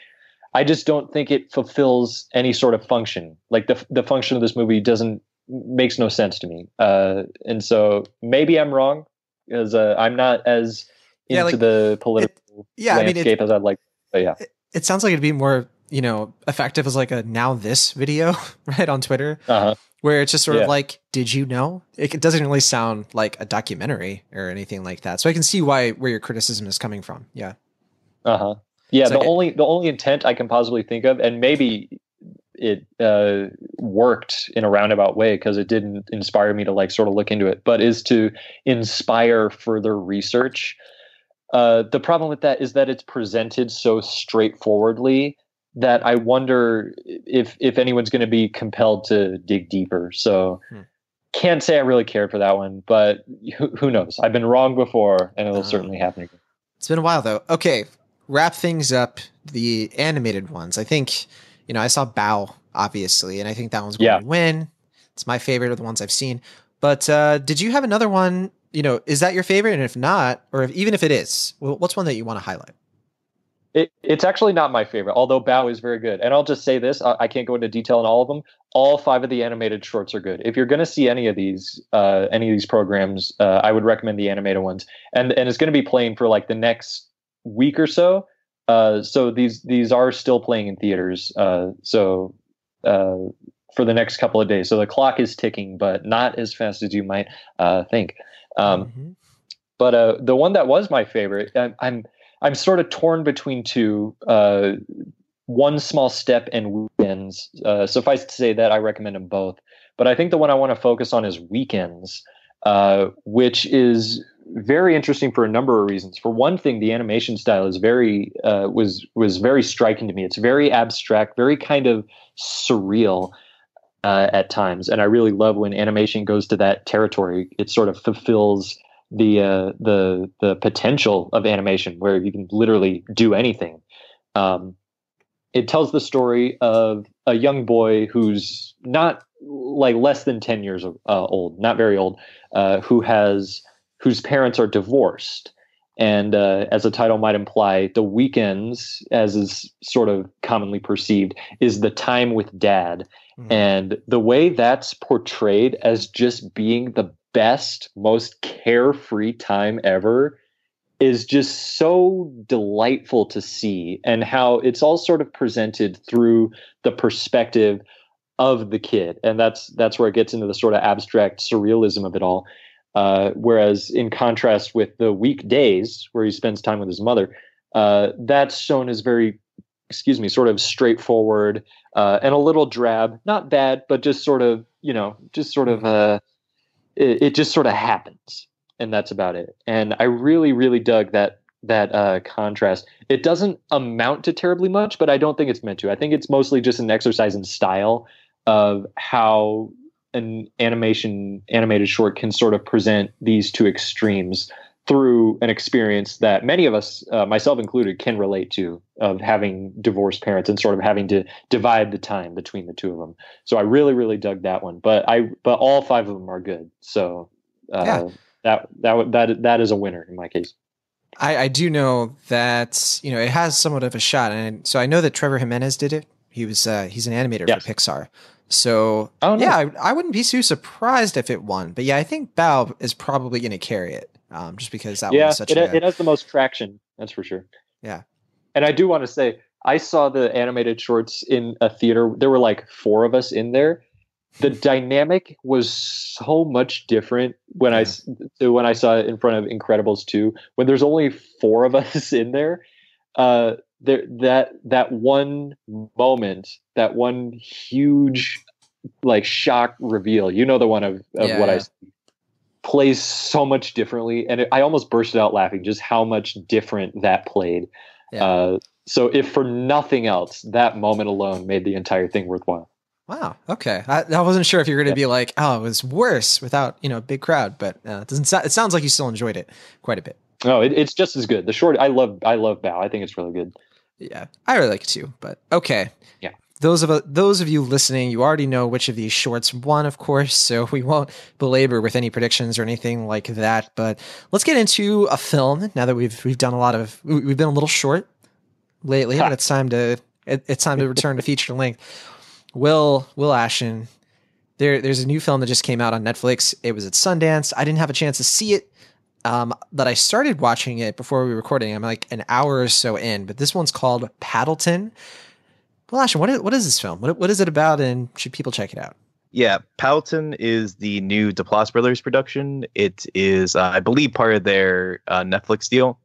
I just don't think it fulfills any sort of function. Like the the function of this movie doesn't makes no sense to me. Uh, and so maybe I'm wrong because uh, I'm not as into Yeah, like, the political yeah, I mean, it- landscape as I'd like. But yeah, It sounds like it'd be more, you know, effective as like a now this video, (laughs) right, on Twitter, uh-huh. where it's just sort Yeah. of like, did you know? It, it doesn't really sound like a documentary or anything like that. So I can see why where your criticism is coming from. Yeah. Uh huh. Yeah, So the it- only the only intent I can possibly think of, and maybe it uh, worked in a roundabout way because it didn't inspire me to like sort of look into it, but is to inspire further research. Uh, the problem with that is that it's presented so straightforwardly that I wonder if if anyone's going to be compelled to dig deeper. So. Hmm. Can't say I really cared for that one, but who, who knows? I've been wrong before, and it'll Uh, certainly happen again. It's been a while though. Okay, wrap things up. The animated ones. I think you know I saw Bao obviously, and I think that one's going Yeah. to win. It's my favorite of the ones I've seen. But uh, did you have another one? You know, is that your favorite? And if not, or if, even if it is, what's one that you want to highlight? It, it's actually not my favorite, although Bao is very good. And I'll just say this: I, I can't go into detail on all of them. All five of the animated shorts are good. If you're going to see any of these, uh, any of these programs, uh, I would recommend the animated ones. And and it's going to be playing for like the next week or so. Uh, so these these are still playing in theaters. Uh, so uh, for the next couple of days. So the clock is ticking, but not as fast as you might uh, think. Um, Mhm. But uh, the one that was my favorite, I'm I'm, I'm sort of torn between two. Uh, one small step and weekends. Uh, suffice to say that I recommend them both. But I think the one I want to focus on is weekends, uh, which is very interesting for a number of reasons. For one thing, the animation style is very uh, was was very striking to me. It's very abstract, very kind of surreal uh, at times, and I really love when animation goes to that territory. It sort of fulfills the uh, the the potential of animation, where you can literally do anything. Um, it tells the story of a young boy who's not like less than 10 years uh, old not very old uh, who has whose parents are divorced and uh, as the title might imply the weekends as is sort of commonly perceived is the time with dad Mhm. and the way that's portrayed as just being the best most carefree time ever is just so delightful to see and how it's all sort of presented through the perspective of the kid. And that's that's where it gets into the sort of abstract surrealism of it all. Uh, whereas in contrast with the weekdays where he spends time with his mother uh, that's shown as very excuse me sort of straightforward uh, and a little drab. Not bad but just sort of you know just sort of uh, it, it just sort of happens and that's about it. And I really, really dug that that uh, contrast. It doesn't amount to terribly much, but I don't think it's meant to. I think it's mostly just an exercise in style of how an animation animated short can sort of present these two extremes through an experience that many of us, uh, myself included, can relate to of having divorced parents and sort of having to divide the time between the two of them. So I really, really dug that one. But I, but all five of them are good. So uh, Yeah. that that would- that that is a winner in my case. I, I do know that you know it has somewhat of a shot, and so I know that Trevor Jimenez did it. He was uh, he's an animator Yes. for Pixar. So Oh, nice. yeah, I, I wouldn't be too surprised if it won. But yeah, I think Bao is probably going to carry it, um, just because that one yeah, such it, a it has the most traction. That's for sure. Yeah. and I do want to say I saw the animated shorts in a theater. There were like four of us in there. The (laughs) dynamic was so much different when I s- to when I saw it in front of Incredibles two. When there's only four of (laughs) us in there, uh, there that that one moment, that one huge like shock reveal. You know the one of, of Yeah, what yeah. I see, plays so much differently, and it, I almost bursted out laughing just how much different that played. Yeah. Uh, so if for nothing else, that moment alone made the entire thing worthwhile. wow. Okay, I, I wasn't sure if you were going to Yeah. be like, oh, it was worse without you know a big crowd, but uh, it doesn't. So- it sounds like you still enjoyed it quite a bit. No, it, it's just as good. The short, I love, I love Bao. I think it's really good. Yeah, I really like it too. But okay, Yeah. Those of those of you listening, you already know which of these shorts won, of course. So (laughs) we won't belabor with any predictions or anything like that. But let's get into a film now that we've we've done a lot of we- we've been a little short lately, but it's time to it, it's time to return to feature length. Will Will Ashton, there there's a new film that just came out on Netflix. It was at Sundance. I didn't have a chance to see it um, but I started watching it before we were recording. I'm like an hour or so in, but this one's called Paddleton. Well, Ashton, what is, what is this film? What, what is it about, and should people check it out? Yeah, Paddleton is the new Duplass Brothers production. It is, uh, I believe, part of their uh, Netflix deal,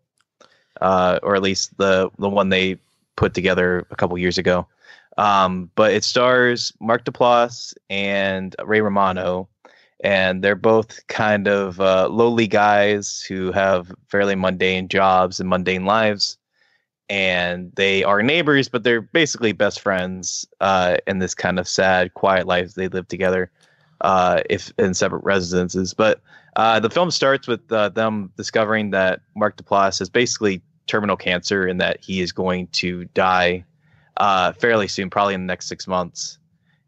uh, or at least the the one they put together a couple years ago. Um, but it stars Mark Duplass and Ray Romano, and they're both kind of uh, lowly guys who have fairly mundane jobs and mundane lives. And they are neighbors, but they're basically best friends uh, in this kind of sad, quiet life they live together, uh, if in separate residences. But uh, the film starts with uh, them discovering that Mark Duplass has basically terminal cancer and that he is going to die uh, fairly soon, probably in the next six months.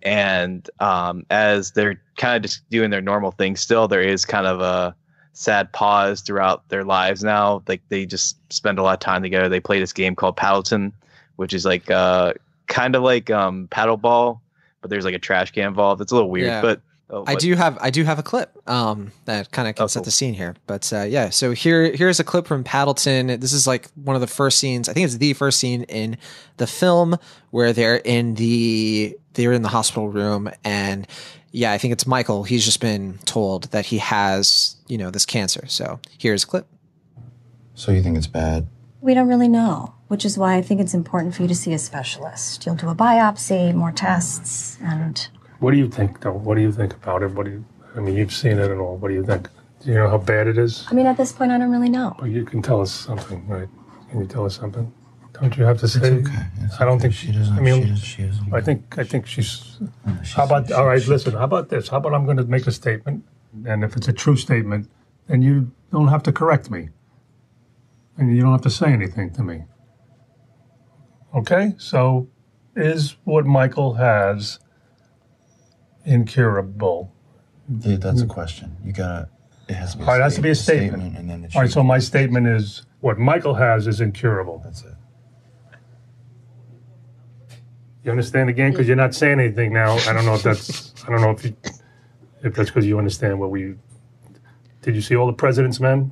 And um, as they're kind of just doing their normal thing, still there is kind of a sad pause throughout their lives now. Like they just spend a lot of time together. They play this game called Paddleton, which is like uh kind of like um paddleball, but there's like a trash can involved. It's a little weird, Yeah. but oh, I do have I do have a clip um, that kind of can Oh, set cool. the scene here. But uh, yeah, so here here's a clip from Paddleton. This is like one of the first scenes. I think it's the first scene in the film where they're in the they're in the hospital room and yeah, I think it's Michael. He's just been told that he has you know this cancer. So here's a clip. So you think it's bad? We don't really know, which is why I think it's important for you to see a specialist. You'll do a biopsy, more tests, and What do you think, though? What do you think about it? What do you? I mean, you've seen it and all. What do you think? Do you know how bad it is? I mean, at this point, I don't really know. But you can tell us something, right? Can you tell us something? Don't you have to say? It's okay. I don't think she doesn't. I mean, I think I think she's. how about all right? Listen. How about this? How about I'm going to make a statement, and if it's a true statement, then you don't have to correct me, and you don't have to say anything to me. Okay. So, is what Michael has incurable? Dude, that's a question. You gotta. It has to be. All right, it has to be a statement. and then it All right, should- so my statement is what Michael has is incurable. That's it. You understand the game because you're not saying anything now. I don't know if that's. I don't know if you, if that's because you understand what we. Did you see all the President's Men?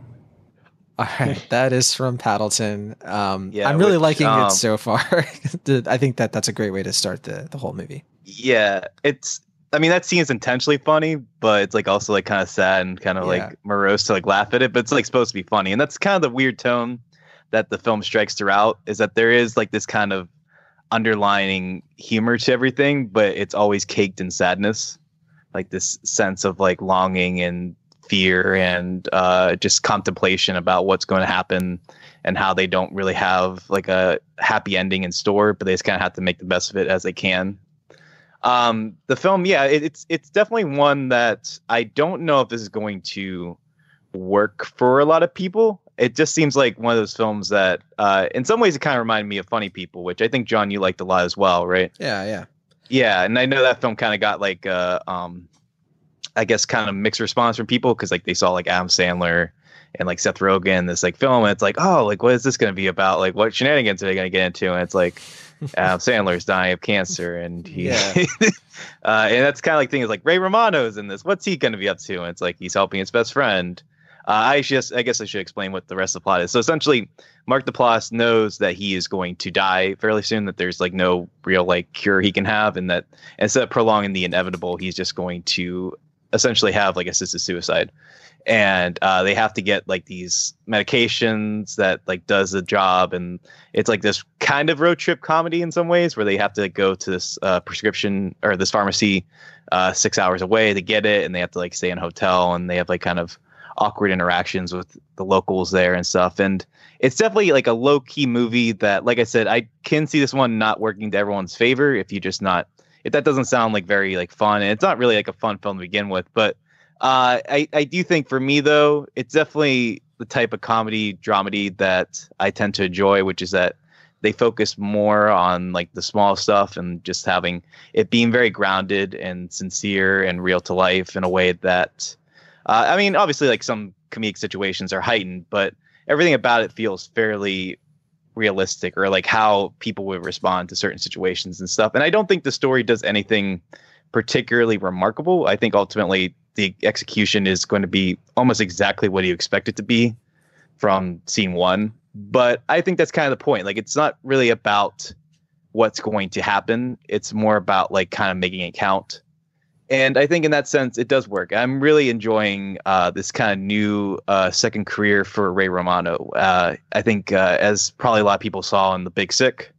All right, that is from Paddleton. Um, Yeah, I'm really which, liking um, it so far. (laughs) The- I think that that's a great way to start the the whole movie. Yeah, it's. I mean, that scene is intentionally funny, but it's like also like kind of sad and kind of Yeah. like morose to like laugh at it. But it's like supposed to be funny, and that's kind of the weird tone that the film strikes throughout. Is that there is like this kind of underlining humor to everything, but it's always caked in sadness, like this sense of like longing and fear and uh, just contemplation about what's going to happen and how they don't really have like a happy ending in store, but they just kind of have to make the best of it as they can. Um, the film, yeah, it, it's it's definitely one that I don't know if this is going to work for a lot of people. It just seems like one of those films that, uh, in some ways, it kind of reminded me of Funny People, which I think Jon you liked a lot as well, right? Yeah, yeah. Yeah, and I know that film kind of got like uh um I guess kind of mixed response from people because like they saw like Adam Sandler and like Seth Rogen this like film and it's like, oh, like what is this gonna be about? Like what shenanigans are they gonna get into? And it's like Adam (laughs) Sandler's dying of cancer and he Yeah. (laughs) uh and that's kind of like things like Ray Romano's in this. What's he gonna be up to? And it's like he's helping his best friend. Uh, I just, I guess I should explain what the rest of the plot is. So essentially, Mark Duplass knows that he is going to die fairly soon. That there's like no real like cure he can have, and that instead of prolonging the inevitable, he's just going to essentially have like assisted suicide. And uh, they have to get like these medications that like does the job, and it's like this kind of road trip comedy in some ways, where they have to go to this uh, prescription or this pharmacy uh, six hours away to get it, and they have to like stay in a hotel, and they have like kind of awkward interactions with the locals there and stuff. And it's definitely like a low key movie that, like I said, I can see this one not working to everyone's favor if you just not if that doesn't sound like very like fun. And it's not really like a fun film to begin with, but uh, I I do think for me though, it's definitely the type of comedy dramedy that I tend to enjoy, which is that they focus more on like the small stuff and just having it being very grounded and sincere and real to life in a way that uh, I mean, obviously, like some comedic situations are heightened, but everything about it feels fairly realistic, or like how people would respond to certain situations and stuff. And I don't think the story does anything particularly remarkable. I think ultimately the execution is going to be almost exactly what you expect it to be from scene one. But I think that's kind of the point. Like, it's not really about what's going to happen. It's more about like kind of making it count and I think in that sense it does work. I'm really enjoying uh, this kind of new uh, second career for Ray Romano. Uh, I think uh, as probably a lot of people saw in The Big Sick,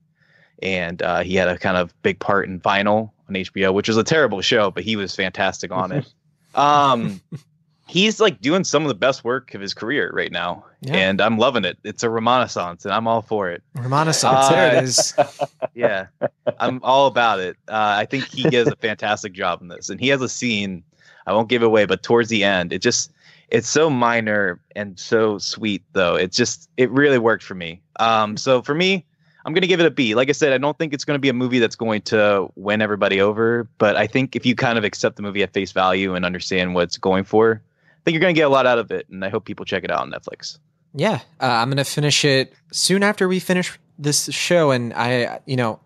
and uh, he had a kind of big part in Vinyl on HBO, which was a terrible show, but he was fantastic on it. (laughs) Um, (laughs) he's like doing some of the best work of his career right now, Yeah. and I'm loving it. It's a renaissance, and I'm all for it. Renaissance, there it is. (laughs) yeah, I'm all about it. Uh, I think he does a fantastic job in this, and he has a scene. I won't give away, but towards the end, it just it's so minor and so sweet, though. It just it really worked for me. Um, so for me, I'm gonna give it a B. Like I said, I don't think it's gonna be a movie that's going to win everybody over, but I think if you kind of accept the movie at face value and understand what it's going for, I think you're going to get a lot out of it, and I hope people check it out on Netflix. Yeah, uh, I'm gonna finish it soon after we finish this show, and I, you know,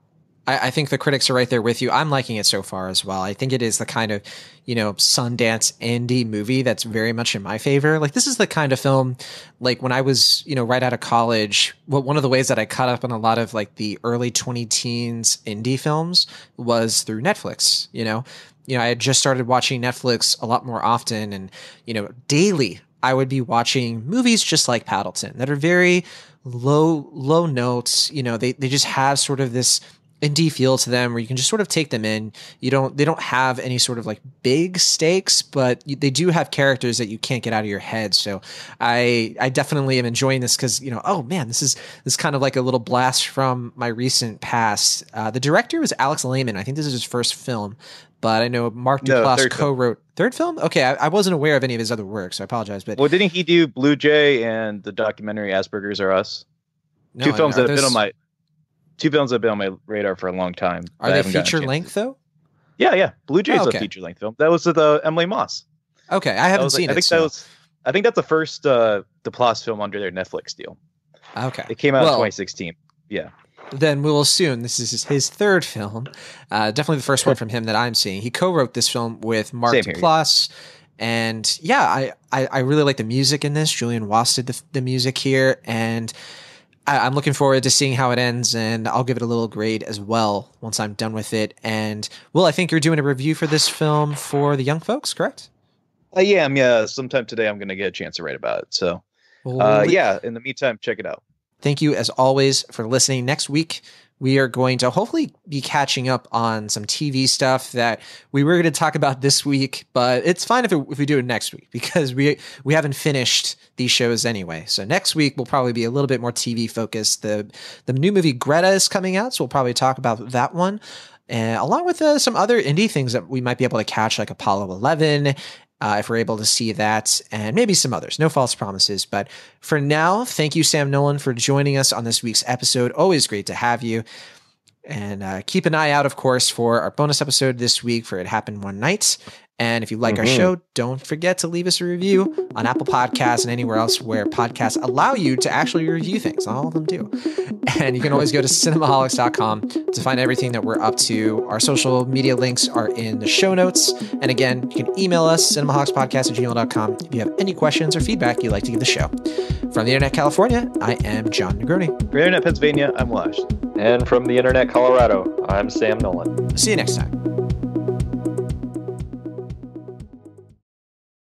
I, I, think the critics are right there with you. I'm liking it so far as well. I think it is the kind of, you know, Sundance indie movie that's very much in my favor. Like this is the kind of film, like when I was, you know, right out of college. Well, one of the ways that I caught up on a lot of like the early 20 teens indie films was through Netflix. You know, you know, I had just started watching Netflix a lot more often, and you know, daily I would be watching movies just like Paddleton that are very low low notes. You know, they they just have sort of this indie feel to them where you can just sort of take them in. You don't they don't have any sort of like big stakes, but they do have characters that you can't get out of your head. So I I definitely am enjoying this because you know oh man this is this is kind of like a little blast from my recent past. Uh, the director was Alex Lehmann. I think this is his first film, but I know Mark Duplass no, co-wrote film. third film. Okay, I, I, wasn't aware of any of his other work, so I apologize. But well, didn't he do Blue Jay and the documentary Asperger's Are Us? No, two films that have been on my two films have been on my radar for a long time. Are they feature length though? Yeah, yeah. Blue Jays is oh, okay. a feature length film. That was with uh, Emily Moss. Okay, I haven't seen like, it. I think so. that was. I think that's the first uh, Duplass film under their Netflix deal. Okay, it came out well, in 2016. Yeah then we'll assume this is his third film. Uh, definitely the first one from him that I'm seeing. He co-wrote this film with Mark Duplass. And yeah, I, I, I, really like the music in this. Julian Wass did the, the music here. And I, am looking forward to seeing how it ends. And I'll give it a little grade as well once I'm done with it. And Will, I think you're doing a review for this film for the young folks, correct? Uh, yeah, I'm, yeah. Sometime today I'm going to get a chance to write about it. So uh, yeah, in the meantime, check it out. Thank you, as always, for listening. Next week, we are going to hopefully be catching up on some TV stuff that we were going to talk about this week, but it's fine if, it, if we do it next week because we we haven't finished these shows anyway. So next week will probably be a little bit more TV focused. The the new movie Greta is coming out, so we'll probably talk about that one. And along with uh, some other indie things that we might be able to catch, like Apollo 11 uh, if we're able to see that, and maybe some others. No false promises. But for now, thank you, Sam Nolan, for joining us on this week's episode. Always great to have you. And uh, keep an eye out, of course, for our bonus episode this week for It Happened One Night. And if you like mm-hmm. our show, don't forget to leave us a review on Apple Podcasts and anywhere else where podcasts allow you to actually review things. All of them do. And you can always go to cinemaholics.com to find everything that we're up to. Our social media links are in the show notes. And again, you can email us, cinemaholicspodcast at gmail.com, if you have any questions or feedback you'd like to give the show. From the Internet California, I am Jon Negroni. From the Internet Pennsylvania, I'm Lash. And from the Internet Colorado, I'm Sam Nolan. See you next time.